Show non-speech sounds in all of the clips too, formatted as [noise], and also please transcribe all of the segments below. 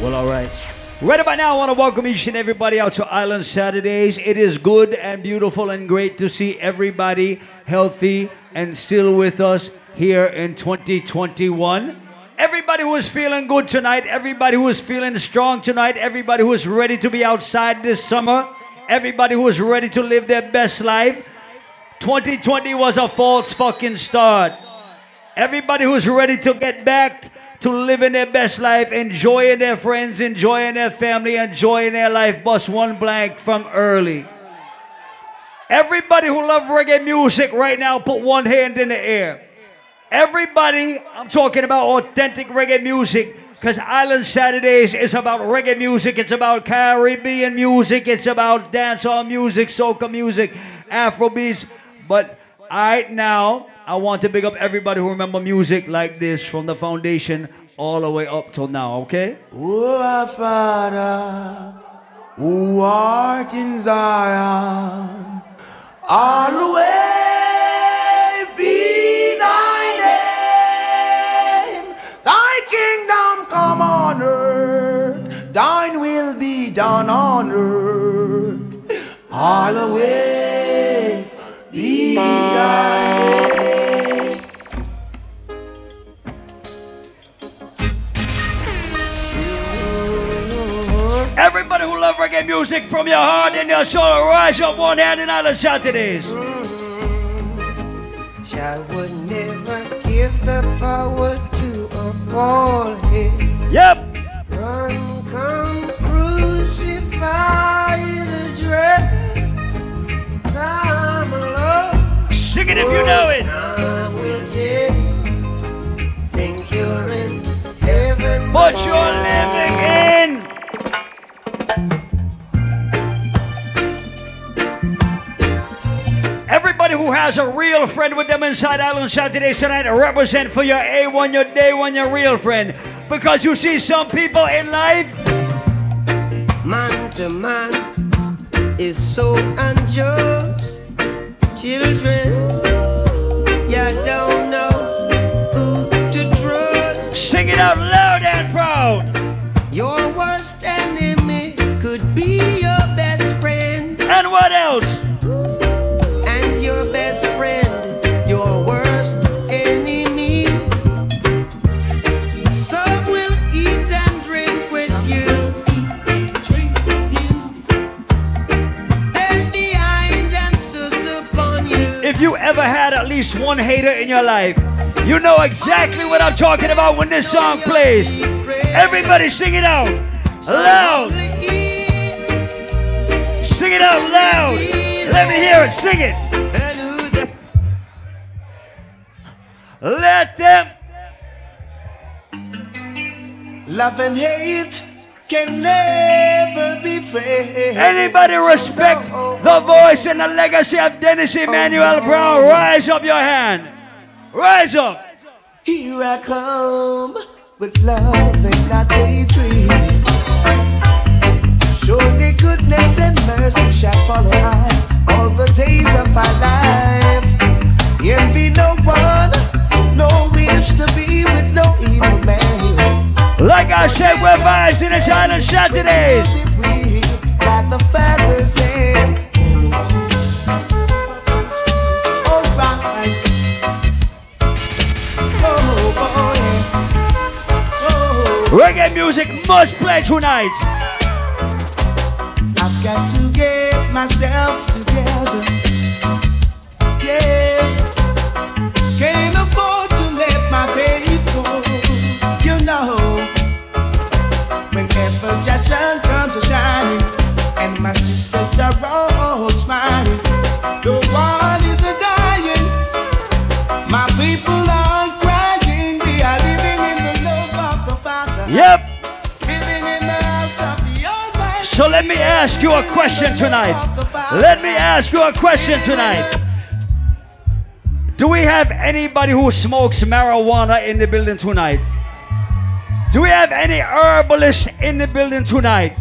Well, all right. Right about now, I want to welcome each and everybody out to Island Saturdays. It is good and beautiful and great to see everybody healthy and still with us here in 2021. Everybody who is feeling good tonight, everybody who is feeling strong tonight, everybody who is ready to be outside this summer, everybody who is ready to live their best life. 2020 was a false fucking start. Everybody who's ready to get back to living their best life, enjoying their friends, enjoying their family, enjoying their life, bust one blank from early. Everybody who love reggae music right now, put one hand in the air. Everybody, I'm talking about authentic reggae music, because Island Saturdays is about reggae music, it's about Caribbean music, it's about dancehall music, soca music, Afrobeats. But right now, I want to big up everybody who remember music like this from the foundation all the way up till now, okay? Oh, our Father, who art in Zion, be thy name. Thy kingdom come on earth, thine will be done on earth. Be thy name. Everybody who love reggae music from your heart and your soul, rise up one hand in Island Saturdays. I would never give the power to a head. Yep. Run, come, crucify the dread. Time alone. Sing it if you know it. Time will tell. Think you're in heaven. But you're living in. Everybody who has a real friend with them inside Island Saturdays tonight, represent for your A1, your day one, your real friend. Because you see some people in life, Man to man is so unjust. Children, you don't know who to trust. sing it out loud and proud. Your worst enemy could be your best friend. And what ever had at least one hater in your life, you know exactly what I'm talking about when this song plays. Everybody sing it out loud. Sing it out loud. Let me hear it. Sing it. Let them. Love and hate can never be friends. Anybody respect the voice and the legacy of Dennis Emmanuel oh, Brown? Rise up your hand. Rise up. Here I come with love and not hatred. Surely goodness and mercy shall follow I all the days of my life. Envy no one, no wish to be with no evil man. Like I said, we're vibes in the China Saturdays. Oh. Reggae music must play tonight. I've got to get myself together. Let me ask you a question tonight. Let me ask you a question tonight. Do we have anybody who smokes marijuana in the building tonight? Do we have any herbalists in the building tonight?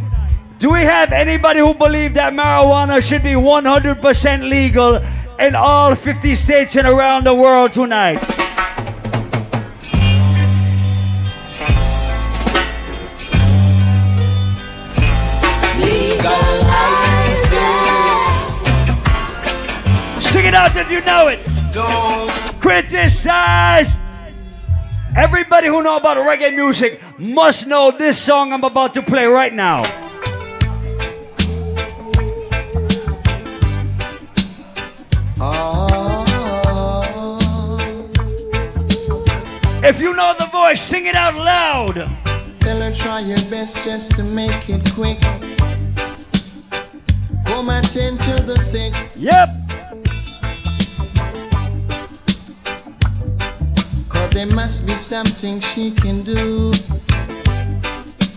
Do we have anybody who believe that marijuana should be 100% legal in all 50 states and around the world tonight? Out if you know it. Don't criticize. Everybody who know about reggae music must know this song I'm about to play right now. If you know the voice, sing it out loud. Tell her try your best just to make it quick. Come attend to the sick. Yep. There must be something she can do.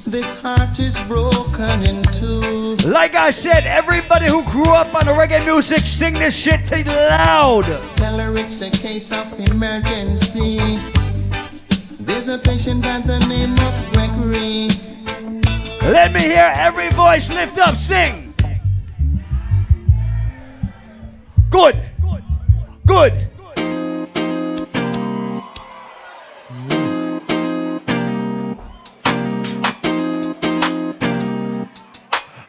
This heart is broken in two. Like I said, everybody who grew up on the reggae music, sing this shit loud. Tell her it's a case of emergency. There's a patient by the name of Gregory. Let me hear every voice lift up, sing. Good. Good. Good.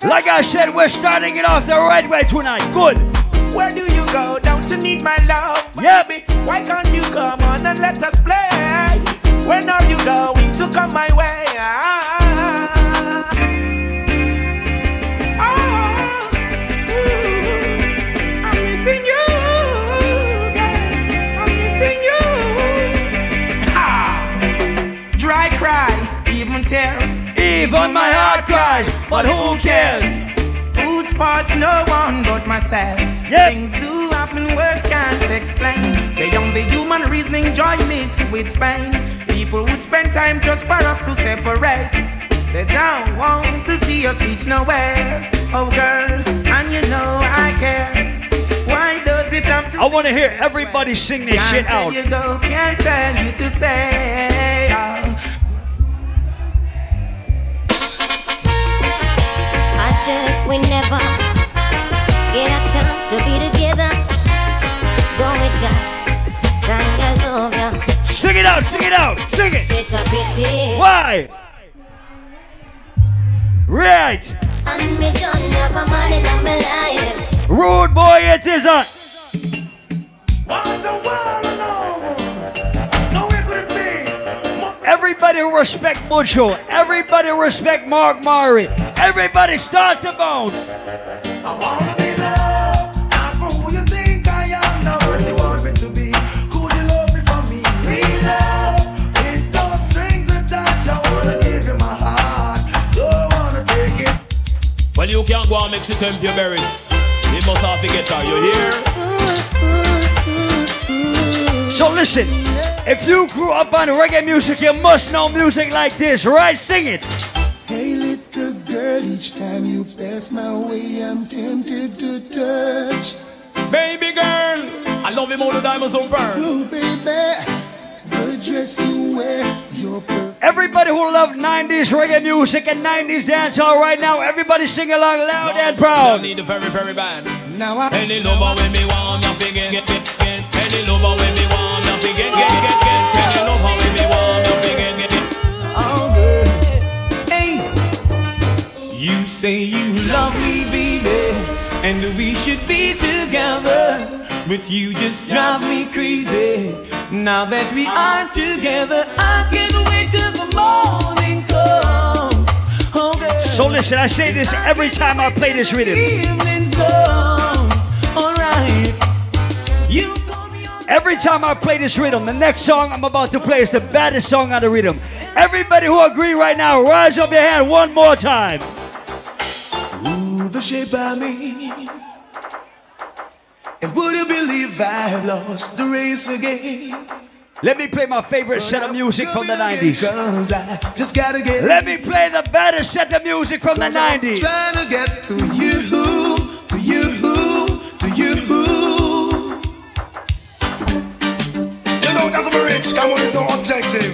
Like I said, we're starting it off the right way tonight. Good. Where do you go? Don't you need my love? Yep. Baby? Why can't you come on and let us play? When are you going to come my way? Even my heart cries, but who cares? Whose fault's no one but myself. Yep. Things do happen, words can't explain. Beyond the human reasoning, joy mixed with pain. People would spend time just for us to separate. They don't want to see us reach nowhere. Oh, girl, and you know I care. Why does it have to I want to hear everybody sing this shit out. You know, can't tell you to stay out. Said if we never get a chance to be together, go with ya. Tanya, love ya. Sing it out, sing it out, sing it. It's a pity. Why? Right. And me don't have a man in my life. Rude boy, it is a. Everybody respect Mucho. Everybody respect Mark Murray. Everybody start to bounce. I wanna be loved, not for who you think I am, not what you want me to be. Could you love me for me? Real love, with those strings attached. I wanna give you my heart, don't wanna take it. Well, you can't go and mix it temp your berries. You must have to get her, you hear? So listen, if you grew up on reggae music, you must know music like this, right? Sing it. Hey, little girl, each time you pass my way, I'm tempted to touch. Baby girl, I love him all the diamonds on burn. Oh, baby, the dress you wear, you're perfect. Everybody who loved 90s reggae music and 90s dancehall right now, everybody sing along loud and proud. I proud. need a very, very bad. Now I Any lover when me want, you fi get, get, get, get. Any lover when me want, you fi get, get, get, get. Any lover when me want, you get, get, get. Oh, girl. Hey. You say you love me, baby, and we should be together. But you just drive me crazy. Now that we are together, I can't wait till the morning comes. Oh, girl. So listen, I say this every time I play this rhythm. Evening's gone. Alright. You call me on Every time I play this rhythm, the next song I'm about to play is the baddest song on the rhythm. Everybody who agree right now, rise up your hand one more time. Ooh, the shape I me. And would you believe I've lost the race again? Let me play my favorite set of music from the 90s. Cause I just gotta get Let me play the baddest set of music from the 90s. Come on, it's no objective.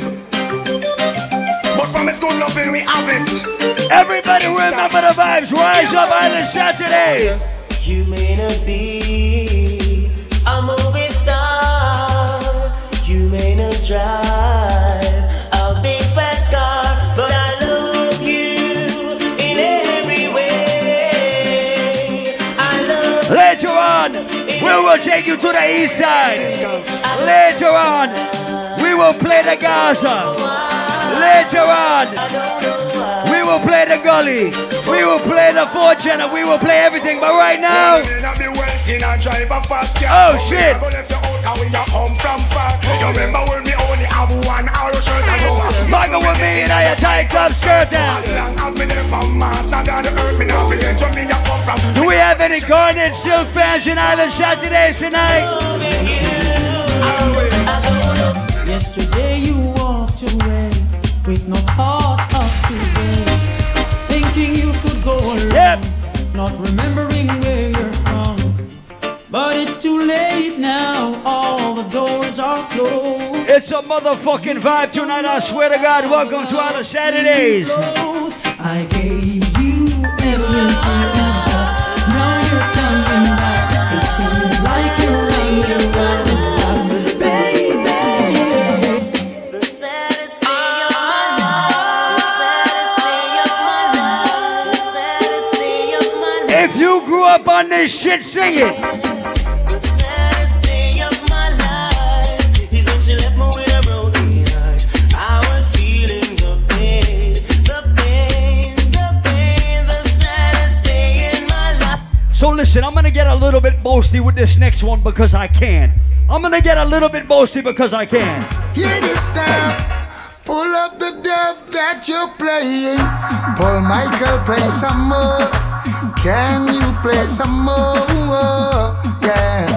But from it's good loving, we have it. Everybody remember the vibes. Rise up Island Saturday. You may not be a movie star. You may not drive a big fast car, but I love you in every way. I love Later on, we will take you to the east side. Later on, we will play the Gaza. Later on, we will play the gully. We will play the fortune and we will play everything. But right now, Oh, shit. Remember when we only have one arrow shirt and go Michael with me in a tight club skirt down. Do we have any garnet silk fans in Island Saturdays tonight? Yesterday you walked away with no thought of today, thinking you could go alone, Yep. not remembering where you're from. But it's too late now, all the doors are closed. It's a motherfucking vibe tonight, I swear to God. Welcome to Island Saturdays. I gave you everything day in my life. So listen, I'm gonna get a little bit boasty with this next one because I can. I'm gonna get a little bit boasty because I can. Hear this now. Pull up the dub that you're playing. Paul Michael, play some more. Can you play some more? Yeah.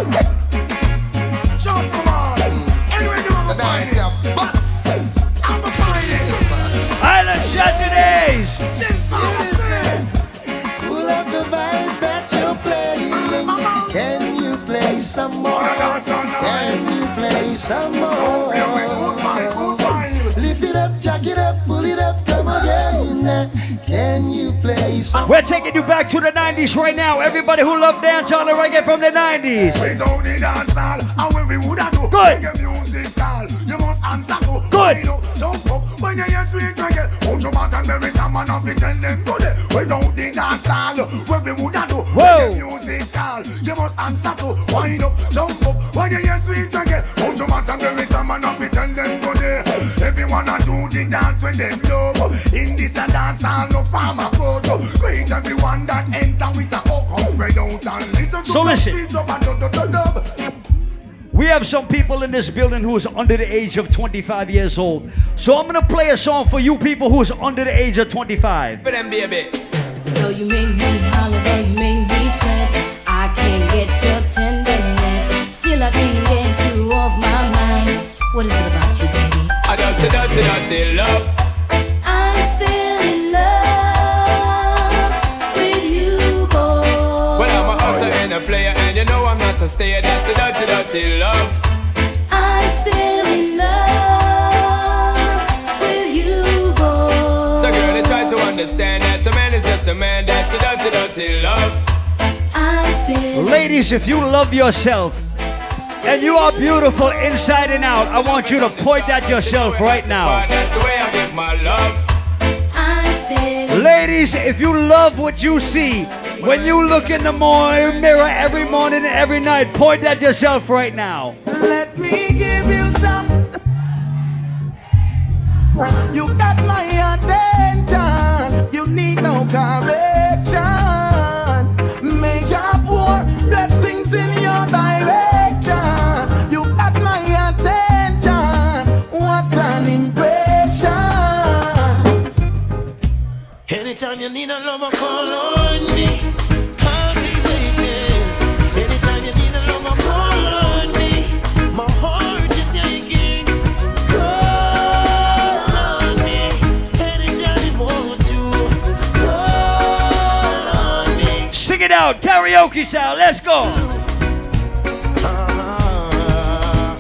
Just come on. Anyway, you have a dance, find it. Bus. I'm a find it. Island Saturdays. Pull up the vibes that you're playing. Can you play some more? Can you play some So here we go, find, more? Lift it up, jack it up, pull it up, come again. Can you play some We're taking you back to the 90s right now. Everybody who loved dancehall and reggae from the 90s. Without the dance hall, and when we woulda do Good. reggae music call, you must answer to. Good. Jump up, when you hear sweet reggae, put your back and bury some man off it, tell them to the. Without the dance hall, when we woulda do reggae music call, you must answer to. Wind up, jump up, when you hear sweet reggae, put your back and bury some man off it, tell them to the. Everyone a do the dance when them love. In this a dance hall, no farmer go to. Greet everyone that enter with a hook up, spread out and listen to So some listen. up and dub, dub, dub, dub. We have some people in this building who is under the age of 25 years old. So I'm gonna play a song for you people who's under the age of 25. For them, baby. Though you make me holler, though you make me sweat, I can't get your tenderness. Still, I can't just a dirty, dirty love. I'm still in love with you, boy. Well, I'm a hustler and a player, and you know I'm not a stayer. That's a dirty, dirty love. I'm still in love with you, boy. So, girl, I try to understand that a man is just a man. That's a dirty, dirty love. I'm still Ladies, if you love yourself and you are beautiful inside and out, I want you to point at yourself right now. Ladies, if you love what you see, when you look in the mo- mirror every morning and every night, point at yourself right now. Let me give you some. You got my attention. You need no correction. Sing it out, karaoke style. Let's go. Uh-huh.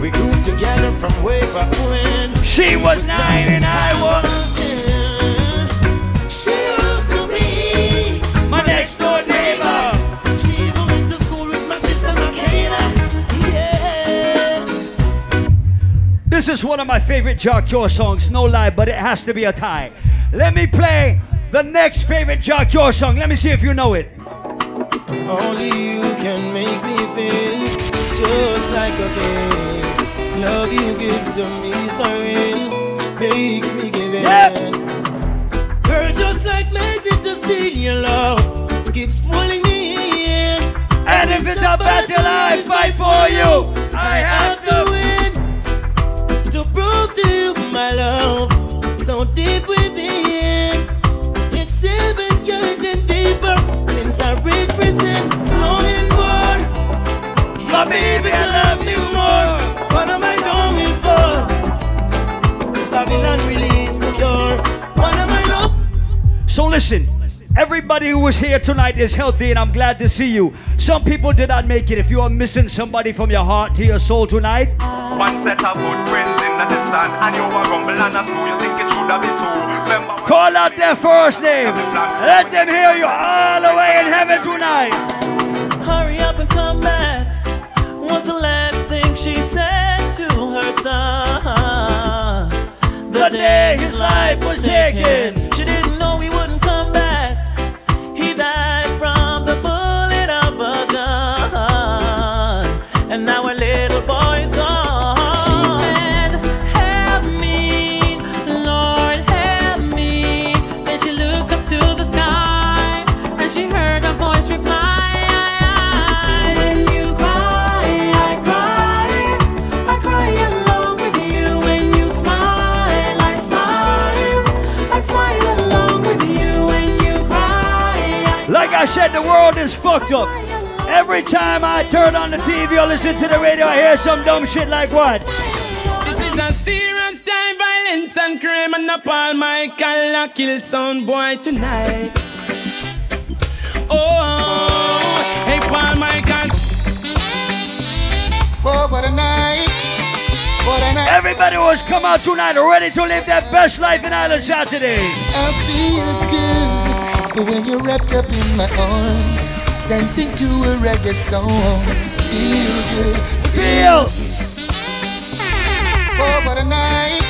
We grew together from way back when. She was nine and I was She used to be my next door neighbor. She even went to school with my sister Makeda. Yeah. This is one of my favorite Cure songs, no lie, but it has to be a tie. Let me play the next favorite Jah Cure song. Let me see if you know it. Only you can make me feel just like a king. Love you give to me so real, makes me give in. Girl, just like magnet, just in your love keeps pulling me in. And if it's a battle I fight for you, I have baby. I love you more. What am I longing for? Babylon release the door. What am I longing? So listen, everybody who was here tonight is healthy and I'm glad to see you. Some people did not make it. If you are missing somebody from your heart to your soul tonight, One set of good friends in the sun, and you a rumble and a screw. You think it should have been two? Remember call out their first name. Let them hear you all the way in heaven tonight. Was the last thing she said to her son. The day his life was taken. Fucked up. Every time I turn on the TV or listen to the radio, I hear some dumb shit like what? This is a serious time, violence and crime, and up all Michael a kill some boy tonight. Oh, hey Paul Michael. Oh, what a night. What a night. Everybody was come out tonight ready to live their best life in Island Saturday. I feel good when you're wrapped up in my arms, dancing to a reggae song. Feel good. Feel. Oh, what a night.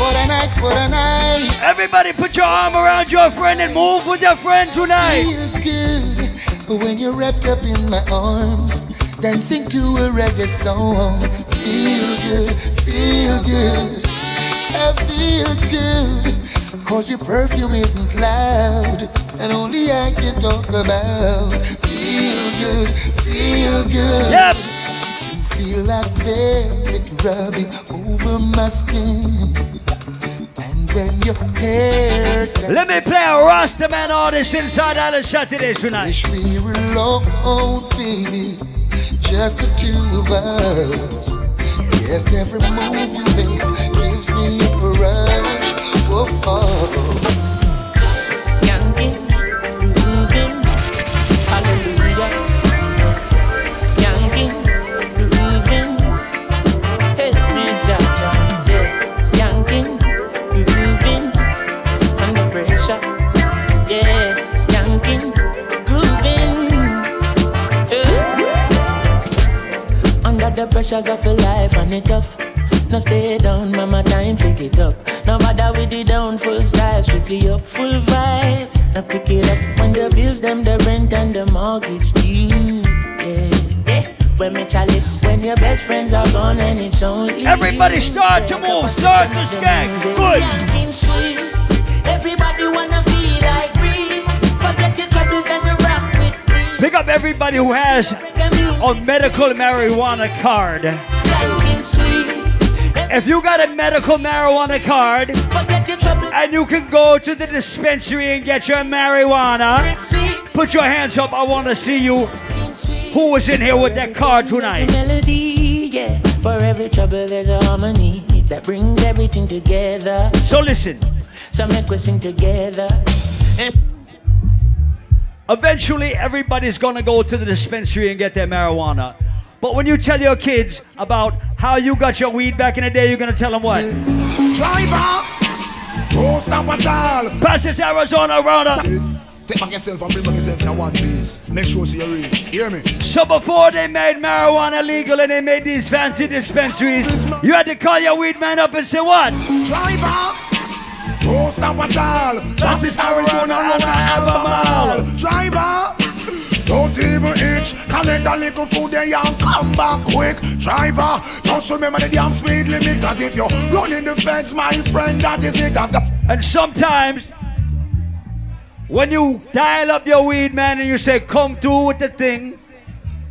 What a night. What a night. Everybody put your arm around your friend and move with your friend tonight. Feel good when you're wrapped up in my arms, dancing to a reggae song. Feel good, feel good, I feel good. Cause your perfume isn't loud, and only I can talk about. Feel good, feel good. Yep. You feel like velvet rubbing over my skin. And when your hair Let me play a Rastaman artist inside Island Saturday tonight. Wish we were alone, baby, just the two of us. Yes, every move you make gives me a rush. Whoa, oh. Pressures of your life and it tough. No stay down, mama, time pick it up. No bother with the down, full style, strictly up, full vibes. Now pick it up when the bills, them, the rent and the mortgage due. Yeah, yeah. When me chalice, when your best friends are gone and it's only Everybody start to move, start to skank. Good. Everybody wanna Pick up everybody who has a medical marijuana card. If you got a medical marijuana card Forget your troubles. and you can go to the dispensary and get your marijuana, put your hands up. I want to see you. Who was in here with that card tonight? melody, yeah. For every trouble, there's a harmony that brings everything together. So listen. So make we sing together. Eh. Eventually, everybody's gonna go to the dispensary and get their marijuana. But when you tell your kids about how you got your weed back in the day, you're gonna tell them what? Driver, don't stop at all. Pass this Arizona rounder. Take back yourself and bring back yourself in a one piece. Make sure you read. Hear me? So before they made marijuana legal and they made these fancy dispensaries, you had to call your weed man up and say what? Driver, don't stop at all. Drop this Arizona round the Albemarle. Driver, Don't even itch. Collect a little food there and come back quick. Driver, just remember the damn speed limit. Cause if you're running the fence, my friend, that is it. Got And sometimes, when you dial up your weed man and you say, come through with the thing,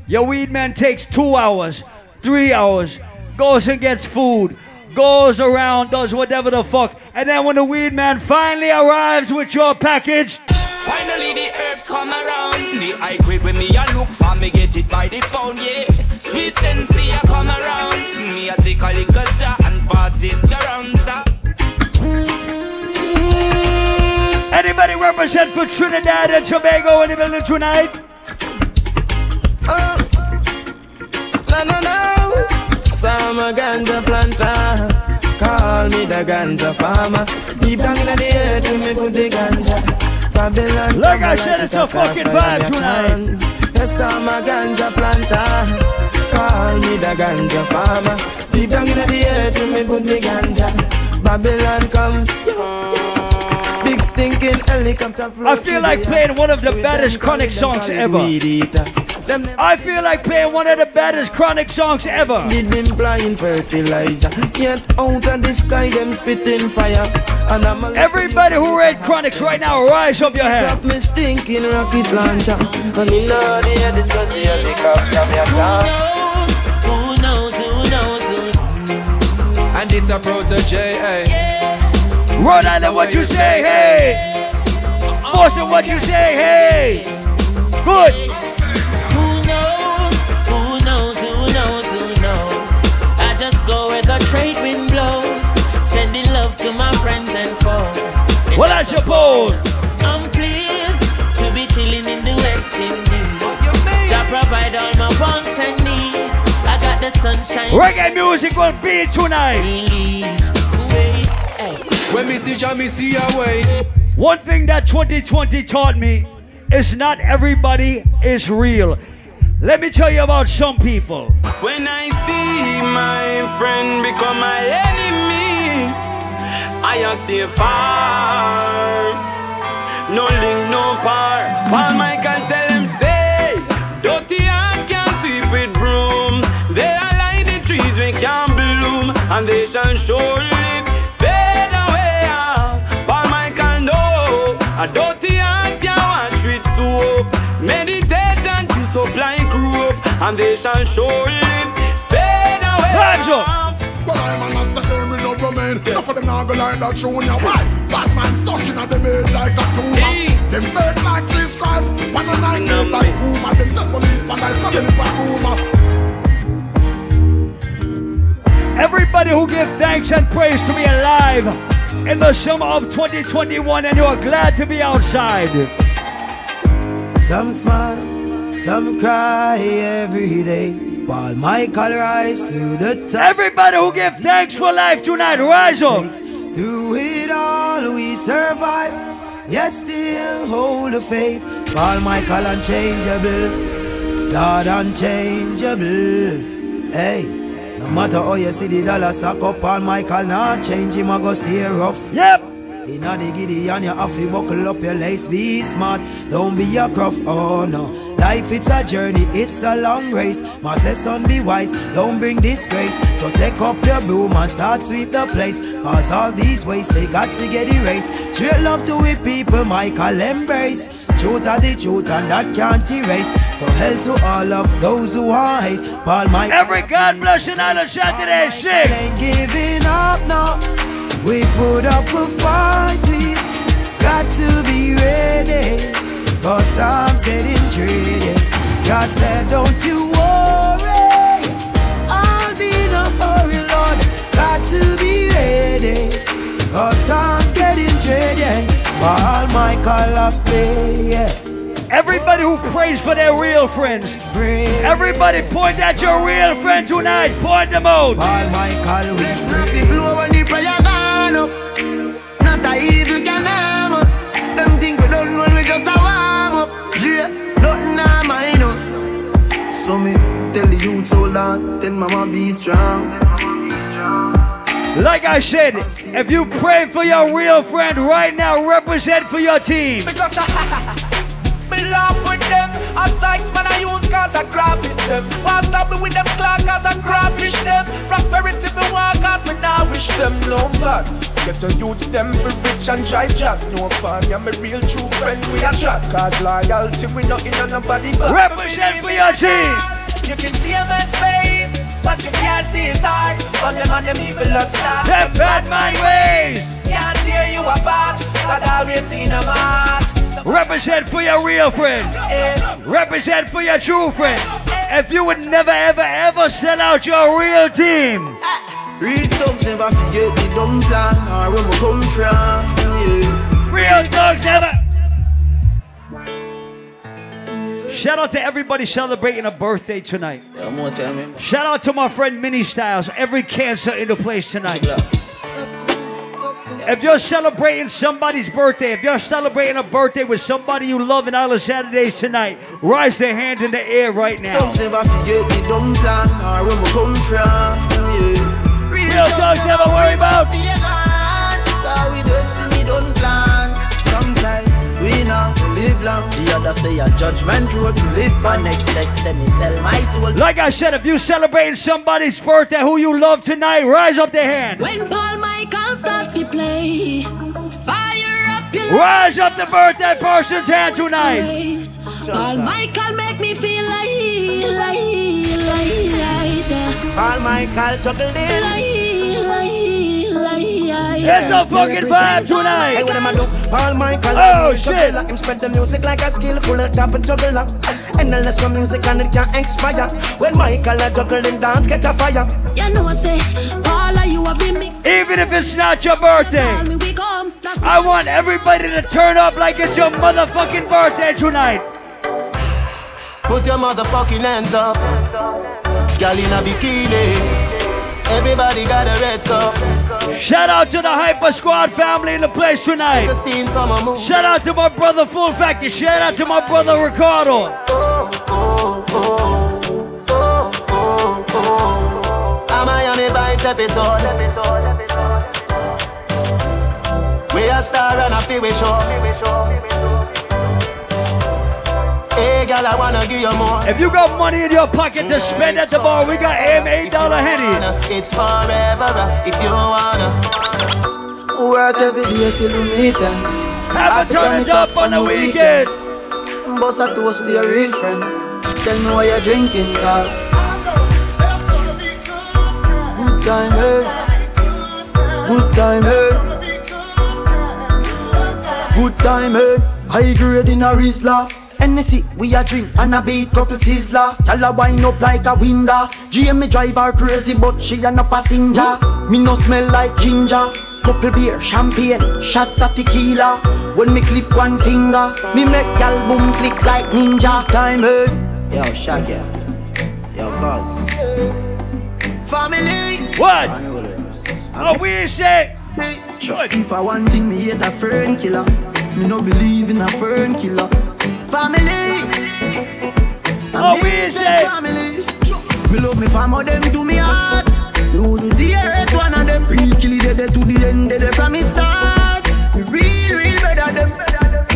your weed man takes two hours, three hours, goes and gets food, goes around, does whatever the fuck. And then when the weed man finally arrives with your package, Finally the herbs come around. The high grade when me a look for me get it by the pound, yeah. Sweet sensi a come around. Me a take a little jar and pass it around, sir. Anybody represent for Trinidad and Tobago in the building tonight? No, no, no. Some a ganja planter. Call me the ganja farmer. Deep down in the earth, me put the ganja. Babylon. Like I said, it's a fucking vibe tonight. Yes, I'm a ganja planter. Call me the ganja farmer. Deep down in the earth, me put the ganja. Babylon come. Big stinking helicopter I feel like playing one of the baddest Chronixx songs ever. I feel like playing one of the baddest Chronixx songs ever. Did them blind fertilizer. Yet out of the sky them spitting fire. And I'm Everybody who read Chronixx right now, rise up your hand. Got me stinking rocket launcher. And you know the head is cause the helicopter me a chant. Who knows, who knows, who And it's a Protoje, hey. Rhode Island, what you say, hey? Boston, what you say, hey? Good. Just go where the trade wind blows, sending love to my friends and foes. And Well, I suppose. I'm pleased to be chilling in the West Indies. Jah provide all my wants and needs. I got the sunshine. Reggae music will be tonight. When me see Jah, me see a way. One thing that 2020 taught me is not everybody is real. Let me tell you about some people. When I see my friend become my enemy, I just stay far. No link, no par. Paul Michael tell him say, dirty heart can sweep with broom. They are like the trees we can bloom, and they shall surely fade away. Paul Michael know a dirty heart can wash with soap. Meditation to supply group, and they shall surely away. Well, I'm an answer them in no domain. Enough of them now go like that junior. Why? Bad man stuck in a the bed like a tumor. Them fake like three stripe. One and nine made like Puma. Them don't believe one I stuck in the rumor. Everybody who give thanks and praise to be alive in the summer of 2021 and you are glad to be outside. Some smile, some cry every day. While Michael rise through the top. Everybody who give thanks for life tonight, rise up. Through it all we survive, yet still hold the faith. Paul Michael unchangeable, Lord unchangeable. Hey, no matter how you see the dollar stack up, Paul Michael not change him, I go stay rough. Yep. Inna the giddy and you have to buckle up your lace, be smart, don't be a gruff, oh no. Life it's a journey, it's a long race. My say son be wise, don't bring disgrace. So take up your broom and start sweep the place. Cause all these ways they got to get erased. Straight love to we people, Michael embrace. Truth are the truth and that can't erase. So hell to all of those who hate. Paul Michael. Every God bless and island shot today, sick. Ain't giving up now. We put up a fight, we got to be ready. Cause time's getting tricky. God said, don't you worry. I'll be in a hurry, Lord. Got to be ready. Cause time's getting tricky. While my color play, yeah. Everybody who prays for their real friends. Everybody point at your real friend tonight. Point them out. Paul Michael, we The flow when the prayer gone up. Not a evil can harm us. Them think we done when we just a warm up. Yeah, nothing a mind us. So me tell the youth hold on, tell mama be strong. Like I said, if you pray for your real friend right now, represent for your team. [laughs] Because I, me laugh with them. A Sykes man I use cause I graphish them. Want stop me with them clock cause I graphish them. Prosperity me want cause me now wish them no bad. Get your youths them for rich and try jack. No fun, yeah, me real true friend we a chat. Cause loyalty we not in on nobody but Represent for your team. You can see a man's face, but you can't see his heart. But them and them evil are stars. Them bad man ways. Can't tear you apart. God always seen them heart. Represent for your real friend. Represent for your true friend. If you would never, ever, ever sell out your real team. Real thugs never forget the dumb plan or where we come from. Real thugs never. Shout out to everybody celebrating a birthday tonight. Yeah, more time, man. Shout out to my friend Mini Styles. Every cancer in the place tonight. If you're celebrating somebody's birthday, if you're celebrating a birthday with somebody you love in Island Saturdays tonight, rise their hand in the air right now. Never forget the dumb plan or where we come from. Yeah. Real worry about. Live long. The other say a judgment road to live by next set. Say me sell my soul. Like I said, if you celebrating somebody's birthday who you love tonight, rise up their hand. When Paul Michael start to play, fire up your Rise up the birthday person's hand tonight. Paul Michael make me feel like, like, like, like, All Michael juggling. like, like, like. It's a fucking vibe oh Hey, tonight. what am I do? Paul Michael, Oh, like me, shit. juggler. Him spread the music like a skillful top of juggler. And unless your music and it can expire. When Michael a juggling dance, get a fire. You know, say, all of you have been mixed. Even if it's not your birthday, Call me, we come. That's I want everybody to turn up like it's your motherfucking birthday tonight. Put your motherfucking hands up. Girl in a bikini. Everybody got a red cup. Shout out to the Hyper Squad family in the place tonight. The scene from a movie. Shout out to my brother Full Factor. Shout out to my brother Ricardo. Oh, oh, oh, oh, oh, oh. A Miami Vice episode. We a star and a feel we show. Hey, girl, I wanna give you more. If you got money in your pocket to spend at the bar, we got AM $8 Henny. It's forever if you wanna. Work every day till we meet them. Have a turn it up on the weekends. Boss a toast to your real friend. Tell me what you're drinking, girl. Good time, hey. Good time, hey. Good time, hey. High grade in a Rizla. Hennessy, we a drink and a beat couple sizzler. Tell her wind up like a window. GM me drive her crazy, but she a no passenger. Me no smell like ginger. Couple beer, champagne, shots of tequila. When me clip one finger, me make gal boom click like ninja. Time, hey. Yo, Shaggy. Yo, cuz. Family. What? Oh, we say. If I want thing, me hate a fern killer. Me no believe in a fern killer. Family. Oh, we say. family. Me love me family, them do me heart. Me would do the hate one of them. Real kill it dead to the end, dead from me start. Me real, real better them.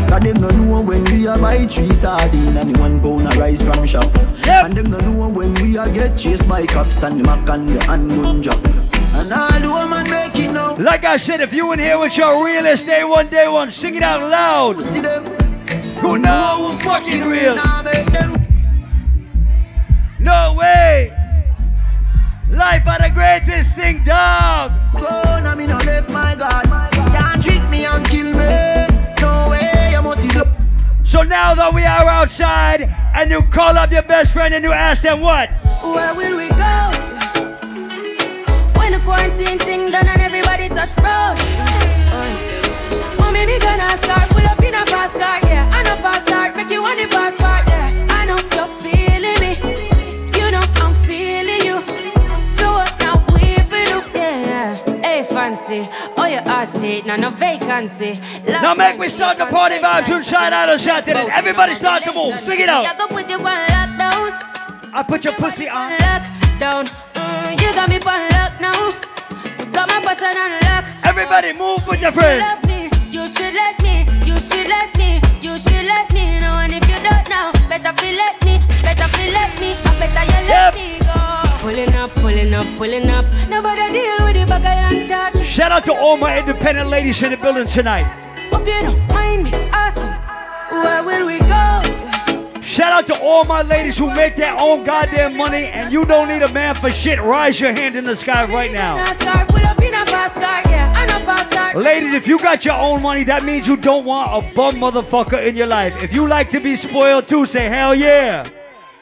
Cause them no know when we a buy three sardine and one pound a rice from shop. And them no know when we a get chased by cops and the mac and the handgun job. And all the woman make it now. Like I said, if you in here with your realest day one, day one, sing it out loud. You know who fucking real. Nah, make them No way. Life are the greatest thing, dog. Go now me no left my God. Can't trick me and kill me. No way, you must see. So now that we are outside and you call up your best friend and you ask them what? Where will we go? When the quarantine thing done and everybody touch road. Mommy, we gonna start pull up in a fast car, a fast start, make you want the fast part, yeah. I know you're feeling me. You know I'm feeling you. So what now we feel do, yeah. Hey, fancy. Oh, your heart state, now no vacancy. Now make me start the party vibe to inside out of Saturday. Everybody start to move. Sing it I out. go put you on lockdown. I put your pussy on. Lockdown. Mm, you got me on lock now. You got my person on lock. Everybody move with your friends. You should let me. You should let me. You should let me know, and if you don't know, better feel let me, better feel let me, or better you let me go. Pulling up, pulling up, pulling up. Nobody deal with the bag and talk. Shout out to all my independent ladies in the building tonight. Hope you don't mind me asking, where will we go? Shout out to all my ladies who make their own goddamn money and you don't need a man for shit. Rise your hand in the sky right now. Fast car, pull up in a fast car, yeah, and a fast car. Ladies, if you got your own money, that means you don't want a bum motherfucker in your life. If you like to be spoiled too, say hell yeah.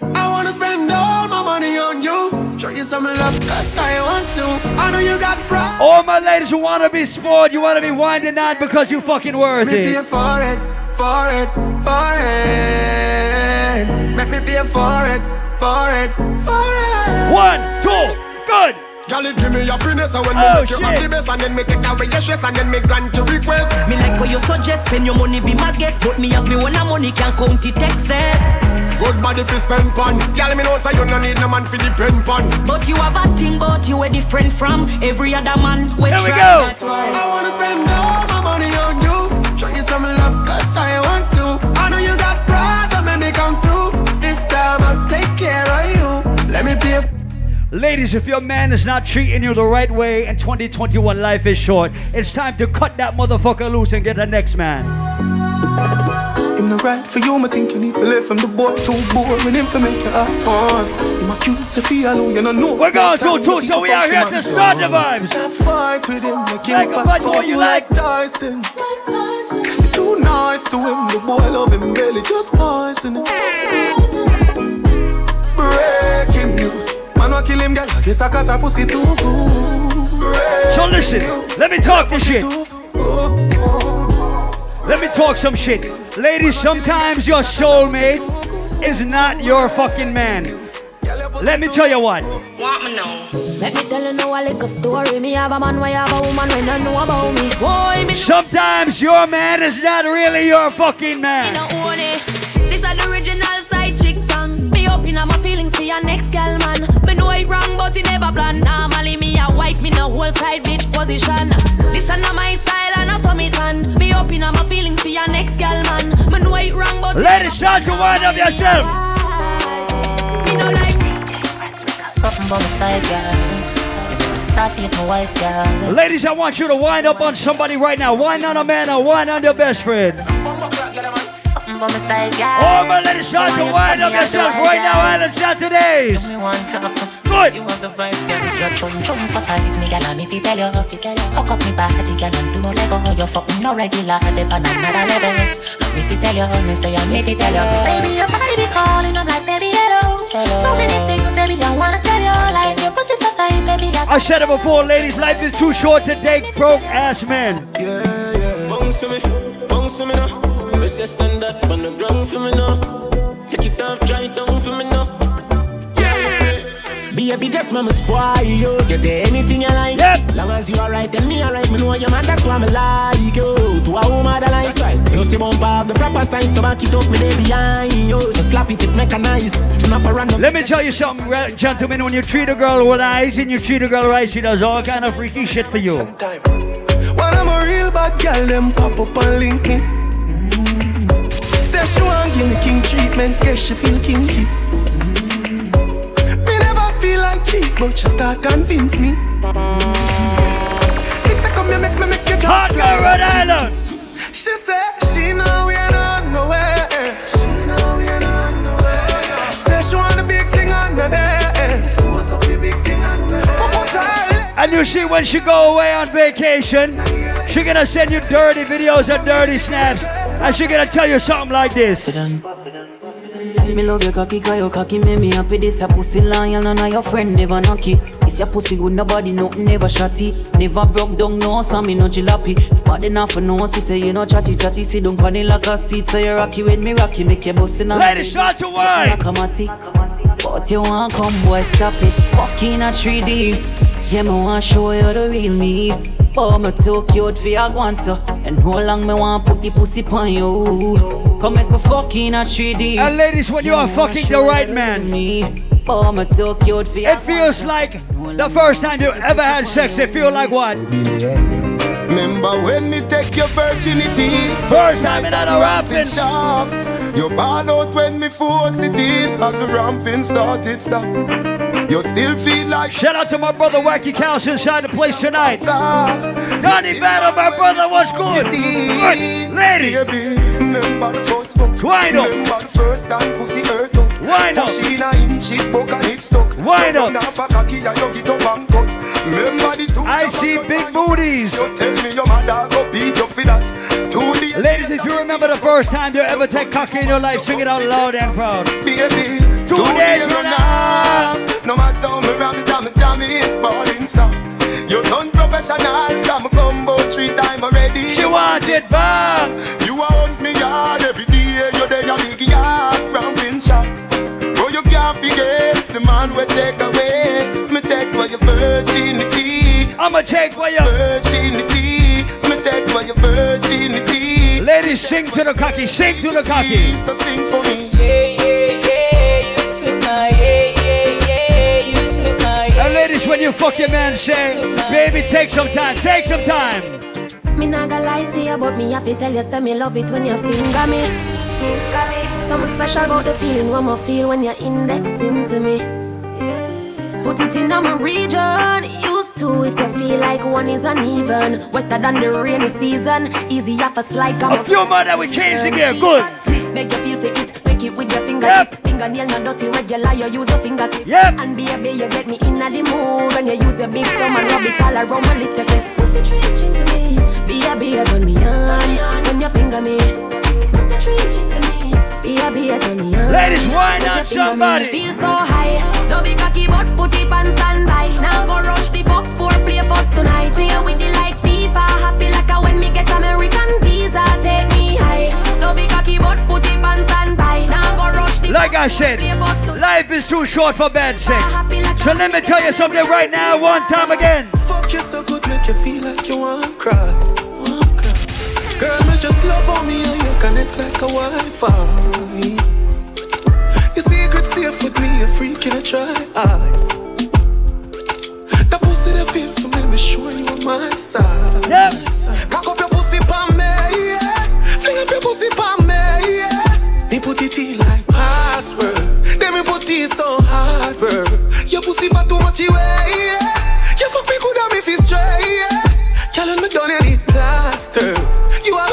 I wanna spend all my money on you. Show you some love, cause I want to. I know you got pride. All my ladies who want to be spoiled, you want to be winding on because you fucking worth Make me pay for it, for it, for it. Make me pay for it, for it, for it. One, two, good. Girl, it give me happiness and when me Oh, make you shit. happy best and then me take away your stress and then me grant your request. Me like what you suggest, spend your money be my guest, but me have me when I money can count it excess. Good body fi spend pon. Girl, me know say you no need no man fi depend pon. But you have a thing, but you are different from every other man. We Here we try, go. That's why I wanna spend all my money on you. Show you some love, Ladies, if your man is not treating you the right way and 2021 life is short, it's time to cut that motherfucker loose and get the next man. Him no right for you, me think you need to live from the boy too boring. Him for make have fun. Him a cute, alone, you don't know. We're going two, two, so we are here to start the vibes. Stop fight with him, make him Like a fight for you you like Tyson. You're too nice to him, the boy love him belly, just poison him. Breaking news, man wa kill him, girl. I guess I cause her pussy too good. So listen, let me talk this shit. Let me talk some shit. Ladies, sometimes your soulmate is not your fucking man. Let me tell you what. Want me know? Let me tell you now a little story. Me have a man, why have a woman when I know about me. Boy, me Sometimes your man is not really your fucking man. But it never plan. Normally me a wife, me no whole side bitch position. This is not my style and I saw me tan. Me open up my feelings for your next girl, man. Me know it wrong, but it Ladies, start to wind up yourself. me no like. Something by my side, girl. Start to my wife, girl. Ladies, I want you to wind up on somebody right now. Wind on a man or wind on your best friend. Something by oh, my side, girl. All my ladies, start to wind up yourself right now, Island Saturdays. Good. You have the vibes, girl. Your chum chum so tight, me girl. And if you tell you, if you tell you, hook up me body, girl, and do no lego. You fucking no regular, the on another level. And if you tell you, me say, and if you tell you, baby, your body be calling, I'm like, baby, hello. So many things, baby, I wanna tell you, like your pussy so tight, baby. I I said it before, ladies, life is too short to date broke ass men. Yeah, yeah. Bounce to me, bounce to me now. Rest your stand up on the ground for me now. Take it off, try it down for me now. Baby, just mama spoil you. Get anything you like. Yep. Long as you alright, and me alright. Me know your man, that's why me like you. To a woman that likes right. Plus the bump up the proper sign, so back it up me there behind you. Just slap it, it mechanized. Snap a random. Let me tell you something, gentlemen. When you treat a girl with eyes and you treat a girl right, she does all kind of freaky shit for you. When I'm a real bad girl, them pop up and link me. Say she want give me king treatment, she feel kinky. Mm. Me never feel like cheap, but she start convince me. Mm. Me say come here, make me make you just Hot fly Rhode Island. She say she know we ain't on nowhere. She know we ain't on nowhere. Say she want a big thing under there. Force up the big thing under there. Put And you see, when she go away on vacation, she gonna send you dirty videos and dirty snaps, and she gonna tell you something like this. Me love your cocky, cause your cocky make me happy. This your pussy lion and your friend never knocky. It's your pussy good, nobody never shotty. Never broke down, no, so me no jalopy. But enough for no, she say you no chatty chatty. See don't like a seat, so you rocky with me rocky, make you bust in a Ladies, start to wine. But you want come, boy, stop it. Fucking a 3D. Yeah, me want show you the real me. But me too cute for your guanto. And how long me want put the pussy on you? Come make a fucking a 3D. And ladies, when you are fucking the right man, But me too cute for your it feels like the first time you ever had sex. It feel like what? Remember when me take your virginity? First time in a ramping shop. You ball out when me force it in. As the ramping started stop. You still feel like. Shout out to my brother Wacky Cows inside the place tonight. Donnie Battle, my brother, what's good? Good. Lady. Remember the first fuck. Wind up. Remember the first time pussy hurt up. Wind up. Push in a inch, it buck and it stuck. Wind up. Run off a cocky and you get up and cut. Remember the two. I see big booties. You tell me your mother go beat you for that. Ladies, if you remember the first time you ever take cocky in your life, sing it out loud and proud. Baby, Two days run off. No matter how me ram it, I'm jam it, balling soft. You done professional, come combo three time already. She want it back. You want me yard every day. you're there, your big yard, ramping shop. Oh, you can't forget the man we take away. Me take for your virginity. I'ma take for your virginity. Me take for your virginity. Ladies, sing to the cocky, sing to the cocky. So sing for me. And ladies, when you fuck your man, say, baby, take some time, take some time. Me not gonna lie to you, but me have to tell you, say me love it when you finger me. Something special about the feeling one more feel when you're indexing to me. Put it in my region, used to if you feel like one is uneven. Wetter than the rainy season, easy off a slide. come A few more that we change again, good. Beg you feel for it, take it with your fingertip. Fingernail not dirty, regular, you use a fingertip. Yep. And be a baby, you get me in the mood when you use your big thumb and rub it all around my little bit. Put the trench into me, baby, turn me on when you finger me. Me, baby, turn me. Ladies, why when not you finger somebody? Feel so high, don't be cocky, but put it on standby. Now go rush the fuck for play post tonight. Play with the like FIFA, happy like a when me get American visa. Take me high, don't be cocky, but put it on standby. Now go rush the Like I said, life is too short for bad sex. So let me tell you something right now, one time again. Fuck you so good, make you feel like you want to cry. Girl, me just love on me and you connect like a Wi-Fi. Your secret safe with me, a freak in a freaking try. The pussy that feel for me, be sure you on my side. Yep. Cock up your pussy pa me, yeah. Fling up your pussy pa me, yeah. Me put it in like password. Then me put it so hard, bro. Your pussy for too much away, yeah. You fuck me good me feel straight, yeah. Girl, me done need plaster. You are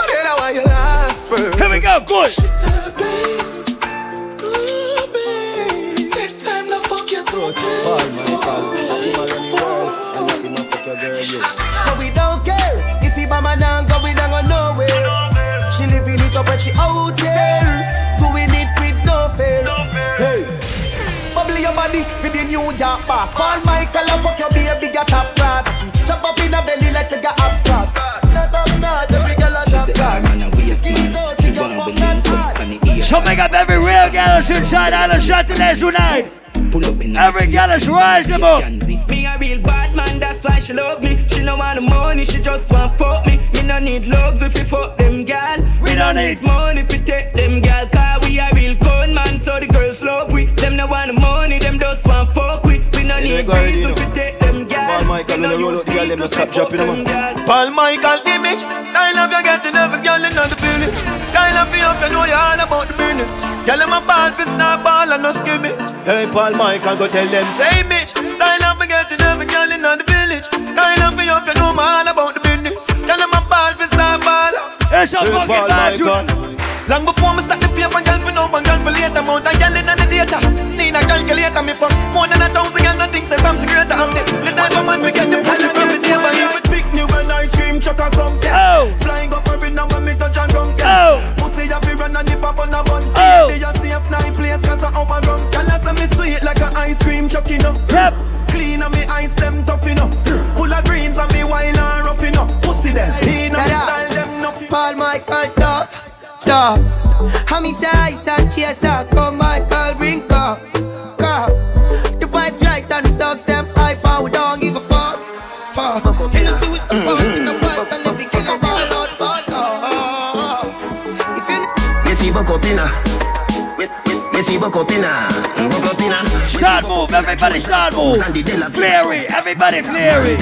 Here we go, good. She said, babes, ooh, babes. Next time the fuck you too. So we don't care if he by my down, going down go nowhere. She living it up when she out there, doing it with no fear. Hey, bubble your body for the New York boss. Paul Michael, I fuck your baby, got top class. Chop up in the belly like say got abstract. Not up, not every girl a top class. Skinny down, she got fuck that hard. So make up every real gallus inside Island Saturday tonight. Every gallus rise them up. Me a real bad man, that's why she love me. She no want the money, she just want fuck me. Me no need love if you fuck them gal. We don't need money if you take them gal. Cause we a real con man, so the girls love we. Them no want the money, them just want fuck we. We no Anyway, need go ahead, reason you if you take them gal. Paul Michael, when you roll out the girl, them no stop to dropping them. Paul Michael image, style of you getting every girl in the village. Style of you up, you know you all about the business. Tell them a ball fist, not ball and no skimmage. Hey, Paul Michael, go tell them, say Mitch, style of me getting every girl in the village. Style of you up, you know all about the business. Tell them a ball fist, not ball. Hey, Paul Michael. Long before me start the paper, girl for now, and girl for later. Amount of girl in the data. Need a calculator, me fuck more than a thousand girl. Nothing says I'm greater. I'm the the type we get the pussy every day. But pick new and ice cream and come. Oh. Flying up top. How me size and chaser, come Michael, bring cup, cup. The vibes right and the dogs them high power, don't give a fuck, fuck. You know see we step out in the white and let the killer ball out, fuck off. If you Me oh. see buck up inna. Me- me- Me see buck up inna. Buck up inna. Start move, everybody start move. Sandy Della Flary, everybody flary.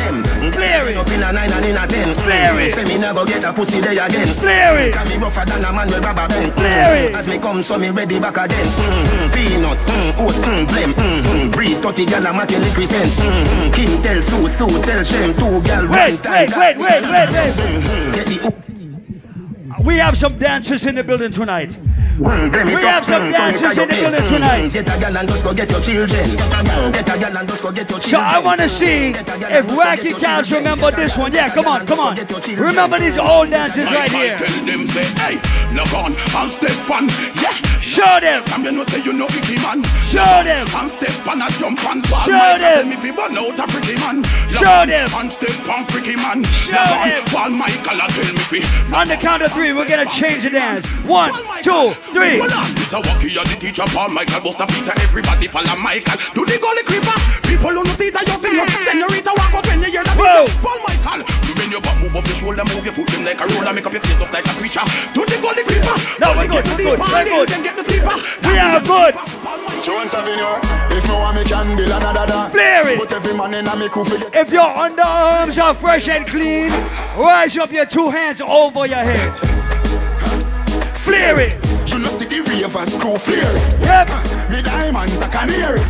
Flary. Up in a nine and in a ten. Flare it. Say me never get a pussy there again. Flare it. Can be rougher than a man with rubber band. Flare it. As me come, so me ready back again. Mm-hmm. Peanut, mm, oats, mm, blem, mm-hmm. Breed 30 gal a matin represent. Mm-hmm. King tell Sue, Sue tell Shem. Two gal, Wait, wait, wait, wait, wait, wait. Mm-hmm. Get the We have some dancers in the building tonight. We have some dancers in the building tonight. Get a gal and just go get your children. Get a gal, and just go get your So. I want to see if Wacky Cats remember this one. Yeah, come on, come on. Remember these old dances right here. Tell them say, hey, log on and step on, yeah. Show them. Come you know say you know icky man. Show them. And step on a jump on ball. Show them. Me fi burn out a freaky man. Show them. And step on freaky man. Show them. Paul Michael a tell me fi. On the count of three, we're gonna change the dance. One, two, three. This a walkie of the teacher Paul Michael Buster Peter Everybody follow Michael Do the gully creeper People who know theater you feel [laughs] Senorita walk up when you hear the beat Paul Michael You bend your butt move up your shoulder Move your foot them like a roller Make up your face up like a preacher Do the gully creeper No, we're good, we're good, we're. Then get the sleeper We are good. Jones Avenue. If no one me can build another dance. Flare it. But every man in a me crew forget. If your underarms are fresh and clean, rise up your two hands over your head. Flare it. You know see the ravers crew flare. it. Yep. Me diamonds a canary.